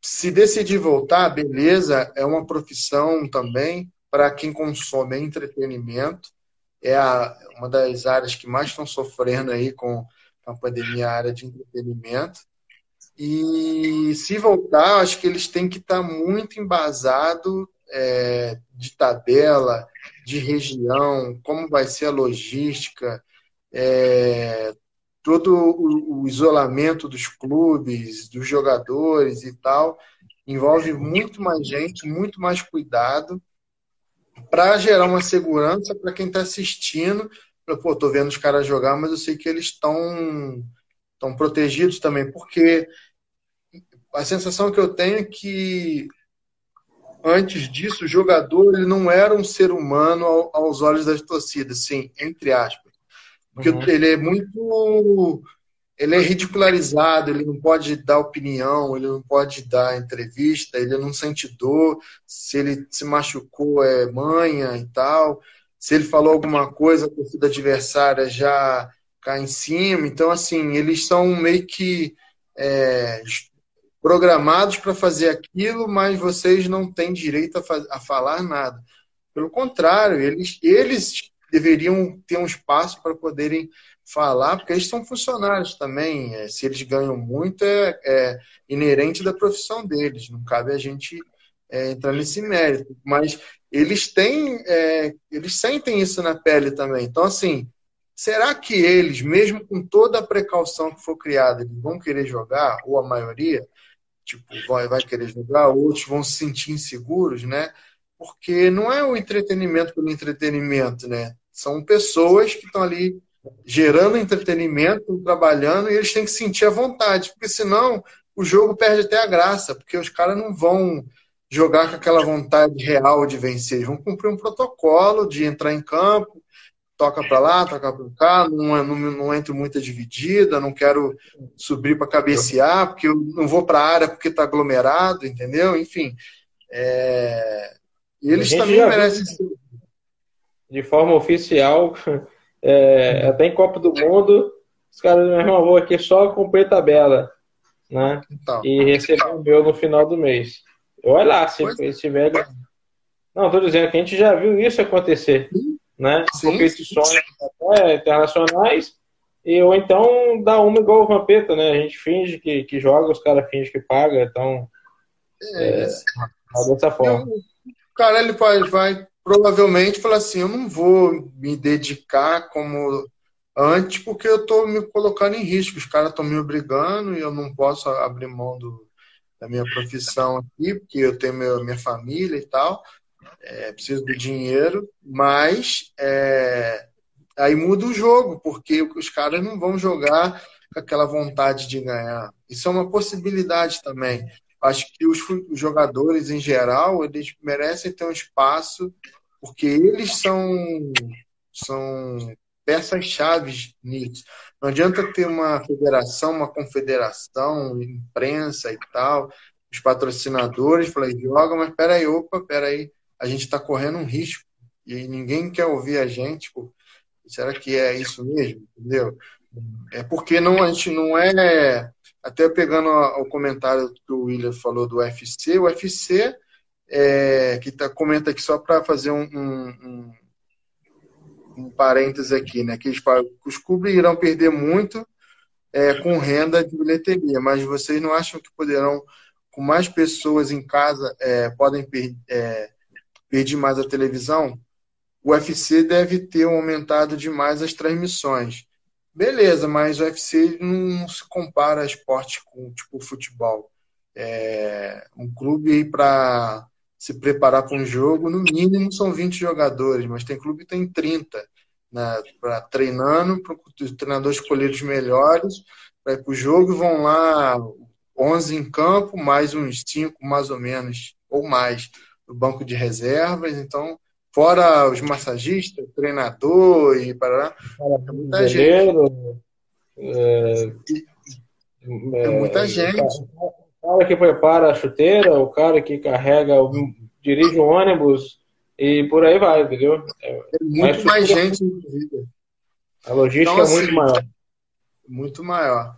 se decidir voltar, beleza, é uma profissão também para quem consome entretenimento. É a, uma das áreas que mais estão sofrendo aí com a pandemia, a área de entretenimento. E se voltar, acho que eles têm que estar muito embasado é, de tabela, de região, como vai ser a logística, é, todo o, o, isolamento dos clubes, dos jogadores e tal, envolve muito mais gente, muito mais cuidado para gerar uma segurança para quem está assistindo. Pô, tô vendo os caras jogar, mas eu sei que eles estão estão protegidos também, porque a sensação que eu tenho é que antes disso, o jogador ele não era um ser humano aos olhos das torcidas, sim, entre aspas. Porque uhum. ele é muito. Ele é ridicularizado, ele não pode dar opinião, ele não pode dar entrevista, ele não sente dor, se ele se machucou é manha e tal. Se ele falou alguma coisa, a torcida adversária já cai em cima. Então, assim, eles são meio que é, programados para fazer aquilo, mas vocês não têm direito a, a, falar nada. Pelo contrário, eles, eles deveriam ter um espaço para poderem falar, porque eles são funcionários também. É, se eles ganham muito, é, é, inerente da profissão deles. Não cabe a gente é, entrar nesse mérito. Mas eles têm, é, eles sentem isso na pele também. Então, assim, será que eles, mesmo com toda a precaução que for criada, eles vão querer jogar, ou a maioria? tipo, vai, vai querer jogar, outros vão se sentir inseguros, né? Porque não é o entretenimento pelo entretenimento, né? São pessoas que estão ali gerando entretenimento, trabalhando, e eles têm que sentir a vontade, porque senão o jogo perde até a graça, porque os caras não vão jogar com aquela vontade real de vencer, eles vão cumprir um protocolo de entrar em campo, toca para lá, toca para cá, não, não, não entro muita dividida, não quero subir para cabecear, porque eu não vou para a área porque está aglomerado, entendeu? Enfim. É... Eles também merecem ser. De forma oficial, é, até em Copa do Mundo, os caras, meu irmão, vou aqui só cumprir tabela, né? Então, e receber então. o meu no final do mês. Olha lá, se pois... estiver. Não, estou dizendo que a gente já viu isso acontecer. Sim né? Sim, competições sim. internacionais, e, ou então dá uma igual o Vampeta, né? A gente finge que, que joga, os caras fingem que paga, então. É, é, é dessa forma. o cara ele vai, vai provavelmente falar assim: eu não vou me dedicar como antes, porque eu estou me colocando em risco. Os caras estão me obrigando e eu não posso abrir mão do, da minha profissão aqui, porque eu tenho meu, minha família e tal é, preciso do dinheiro, mas é, aí muda o jogo, porque os caras não vão jogar com aquela vontade de ganhar. Isso é uma possibilidade também. Acho que os jogadores, em geral, eles merecem ter um espaço, porque eles são, são peças-chave nisso. Não adianta ter uma federação, uma confederação, imprensa e tal, os patrocinadores, falei, joga, mas peraí, opa, peraí, a gente está correndo um risco e ninguém quer ouvir a gente. Pô, será que é isso mesmo? Entendeu? É porque não, a gente não é. Até pegando o comentário que o William falou do UFC, o UFC, é, que tá, comenta aqui só para fazer um, um, um, um parênteses aqui, né? Que, os clubes irão perder muito é, com renda de bilheteria, mas vocês não acham que poderão, com mais pessoas em casa, é, podem perder é, perdi mais a televisão, o UFC deve ter aumentado demais as transmissões. Beleza, mas o UFC não se compara a esporte com tipo futebol. É, um clube para se preparar para um jogo, no mínimo são 20 jogadores, mas tem clube que tem 30, né, para treinando, para o treinador escolher os melhores para ir para o jogo vão lá 11 em campo, mais uns 5 mais ou menos, ou mais, no banco de reservas. Então, fora os massagistas, treinador e para é muita gente. É, é muita gente. O cara que prepara a chuteira, o cara que carrega, dirige o ônibus e por aí vai, entendeu? É, muito mais gente, inclusive. A logística então, é muito assim, maior. Muito maior.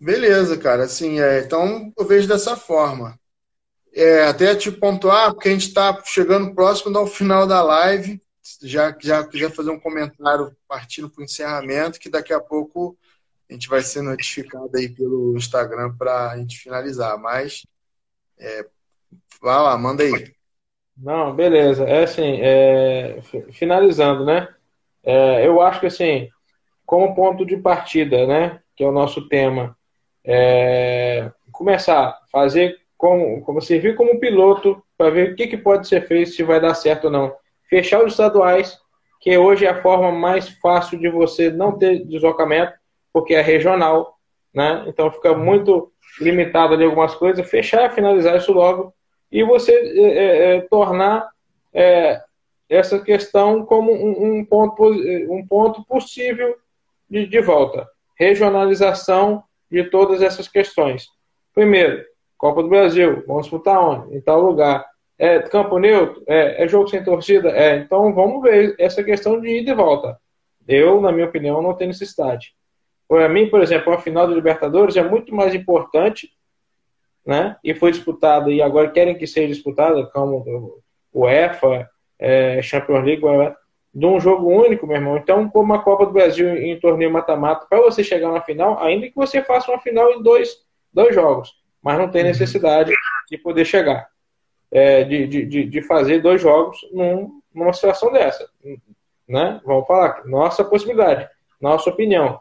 Beleza, cara. Assim, é, então eu vejo dessa forma. É, até te pontuar, porque a gente está chegando próximo ao final da live. Já, já quiser fazer um comentário partindo para o encerramento, que daqui a pouco a gente vai ser notificado aí pelo Instagram para a gente finalizar. Mas é, lá, manda aí. Não, beleza. É assim, é, finalizando, né? É, eu acho que assim, como ponto de partida, né? Que é o nosso tema, é, começar a fazer como, como servir como piloto para ver o que, que pode ser feito, se vai dar certo ou não. Fechar os estaduais, que hoje é a forma mais fácil de você não ter deslocamento, porque é regional, né? Então fica muito limitado ali algumas coisas. Fechar, finalizar isso logo e você é, é, é tornar é, essa questão como um, um, ponto, um ponto possível de, de volta. Regionalização de todas essas questões. Primeiro, Copa do Brasil, vamos disputar onde? Em tal lugar. É campo neutro? É, é jogo sem torcida? É, então vamos ver essa questão de ida e volta. Eu, na minha opinião, não tenho necessidade. Para mim, por exemplo, a final da Libertadores é muito mais importante né? E foi disputada, e agora querem que seja disputada, como o EFA, é, Champions League, de um jogo único, meu irmão. Então, como a Copa do Brasil em torneio mata-mata, para você chegar na final, ainda que você faça uma final em dois, dois jogos, mas não tem uhum. necessidade de poder chegar, é, de, de, de fazer dois jogos num, numa situação dessa. Né? Vamos falar, nossa possibilidade, nossa opinião.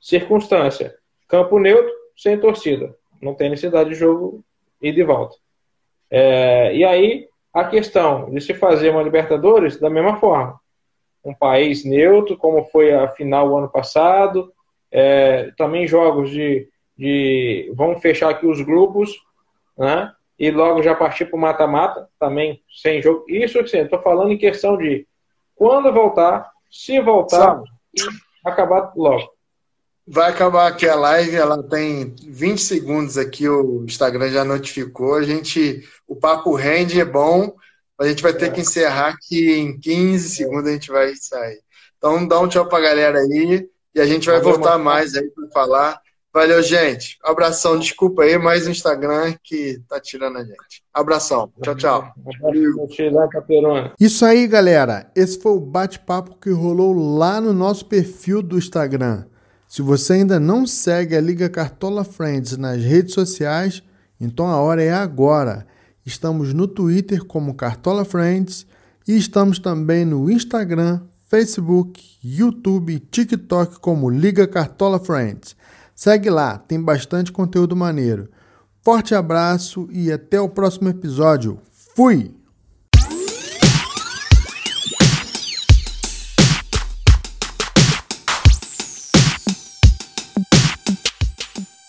Circunstância: campo neutro, sem torcida não tem necessidade de jogo ir de volta. É, e aí, a questão de se fazer uma Libertadores da mesma forma. Um país neutro, como foi a final ano passado, é, também jogos de, de. Vamos fechar aqui os grupos, né? E logo já partir para o mata-mata, também sem jogo. Isso assim, estou falando em questão de quando voltar, se voltar, acabar logo. Vai acabar aqui a live, ela tem 20 segundos aqui, o Instagram já notificou. A gente, o papo rende, é bom, a gente vai ter que encerrar aqui em 15 segundos, a gente vai sair. Então dá um tchau pra galera aí e a gente vai Valeu, voltar mano. mais aí para falar. Valeu, gente. Abração, desculpa aí, mais o Instagram que tá tirando a gente. Abração. Tchau, tchau. Isso aí, galera. Esse foi o bate-papo que rolou lá no nosso perfil do Instagram. Se você ainda não segue a Liga Cartola Friends nas redes sociais, então a hora é agora. Estamos no Twitter como Cartola Friends e estamos também no Instagram, Facebook, YouTube e TikTok como Liga Cartola Friends. Segue lá, tem bastante conteúdo maneiro. Forte abraço e até o próximo episódio. Fui!